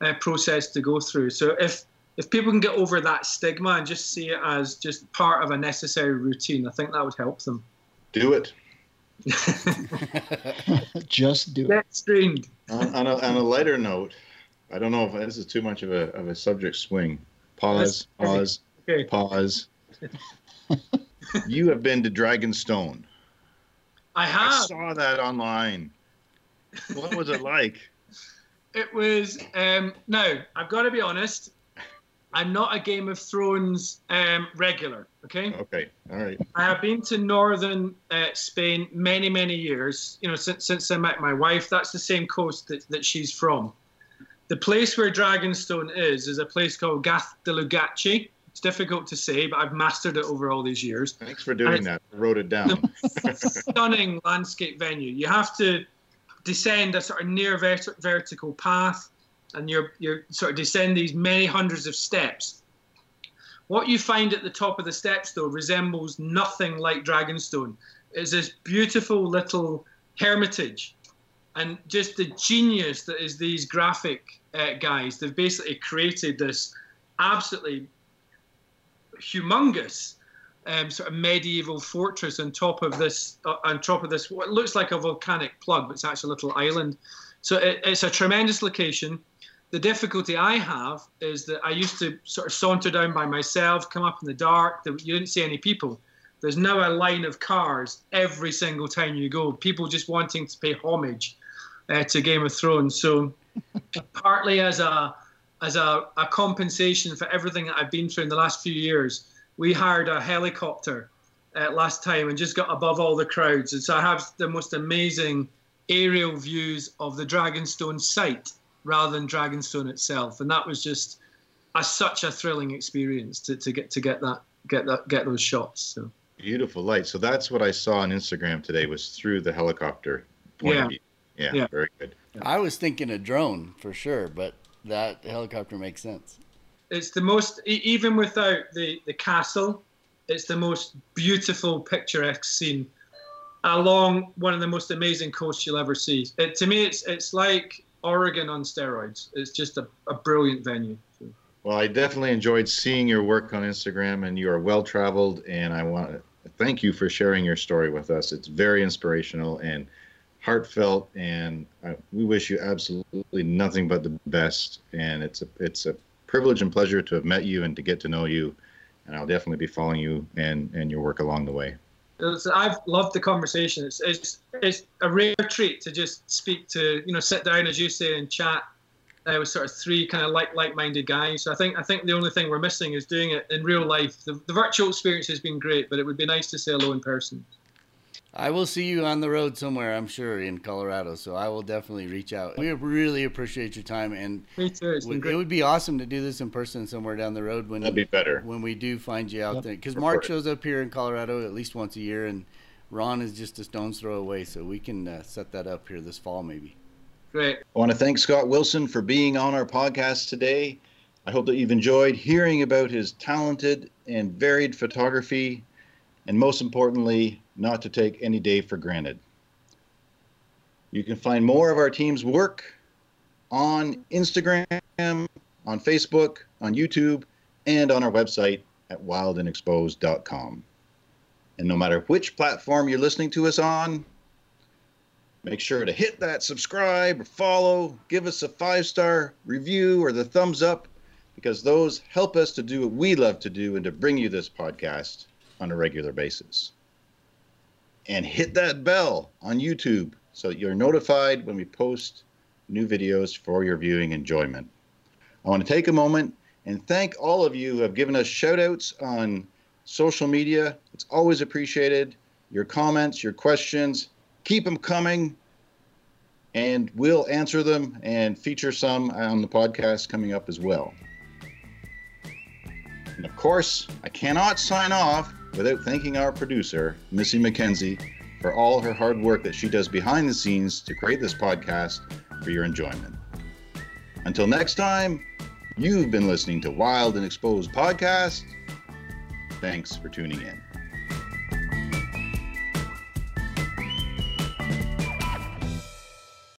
uh, process to go through. So if if people can get over that stigma and just see it as just part of a necessary routine, I think that would help them. Do it. just do Get it. screened. On, on, a, on a lighter note, I don't know if this is too much of a, of a subject swing. Pause, pause, okay. pause. you have been to Dragonstone. I have. I saw that online. What was it like? it was um, no. I've got to be honest. I'm not a Game of Thrones um, regular. Okay. Okay. All right. I have been to northern uh, Spain many, many years. You know, since since I met my wife. That's the same coast that, that she's from. The place where Dragonstone is is a place called Gath de Lugaci. It's difficult to say, but I've mastered it over all these years. Thanks for doing that. I wrote it down. stunning landscape venue. You have to descend a sort of near vert- vertical path and you're, you're sort of descend these many hundreds of steps. What you find at the top of the steps, though, resembles nothing like Dragonstone. It's this beautiful little hermitage. And just the genius that is these graphic uh, guys, they've basically created this absolutely humongous um, sort of medieval fortress on top of this, uh, on top of this, what looks like a volcanic plug, but it's actually a little island. So it, it's a tremendous location. The difficulty I have is that I used to sort of saunter down by myself, come up in the dark. You didn't see any people. There's now a line of cars every single time you go. People just wanting to pay homage uh, to Game of Thrones. So partly as a as a, a compensation for everything that I've been through in the last few years we hired a helicopter uh, last time and just got above all the crowds. And so I have the most amazing aerial views of the Dragonstone site rather than Dragonstone itself. And that was just a, such a thrilling experience to, to get to get that get that get those shots. So Beautiful light. So that's what I saw on Instagram today was through the helicopter point Yeah. of view. Yeah, Yeah. very good. I was thinking a drone for sure, but that helicopter makes sense. It's the most, e- even without the, the castle, it's the most beautiful, picturesque scene along one of the most amazing coasts you'll ever see. It, to me, it's it's like Oregon on steroids. It's just a, a brilliant venue. Well, I definitely enjoyed seeing your work on Instagram, and you are well traveled. And I want to thank you for sharing your story with us. It's very inspirational and heartfelt, and uh, we wish you absolutely nothing but the best. And it's a it's a privilege and pleasure to have met you and to get to know you. And I'll definitely be following you and and your work along the way. I've loved the conversation. It's, it's it's a rare treat to just speak to you know sit down as you say and chat uh, with sort of three kind of like like-minded guys. So I think I think the only thing we're missing is doing it in real life. The, the virtual experience has been great, but it would be nice to say hello in person. I will see you on the road somewhere, I'm sure, in Colorado. So I will definitely reach out. We really appreciate your time, and Me too. It's it would be awesome to do this in person somewhere down the road when That'd be better. when we do find you out Yep. there. Because Report Mark shows up here in Colorado at least once a year, and Ron is just a stone's throw away. So we can uh, set that up here this fall, maybe. Great. I want to thank Scott Wilson for being on our podcast today. I hope that you've enjoyed hearing about his talented and varied photography, and most importantly, not to take any day for granted. You can find more of our team's work on Instagram, on Facebook, on YouTube, and on our website at wildandexposed.com. And no matter which platform you're listening to us on, Make sure to hit that subscribe or follow, give us a five star review or the thumbs up, because those help us to do what we love to do and to bring you this podcast on a regular basis. And hit that bell on YouTube so that you're notified when we post new videos for your viewing enjoyment. I want to take a moment and thank all of you who have given us shout outs on social media. It's always appreciated. Your comments, your questions, keep them coming and we'll answer them and feature some on the podcast coming up as well. And of course, I cannot sign off without thanking our producer, Missy McKenzie, for all her hard work that she does behind the scenes to create this podcast for your enjoyment. Until next time, you've been listening to Wild and Exposed Podcast. Thanks for tuning in.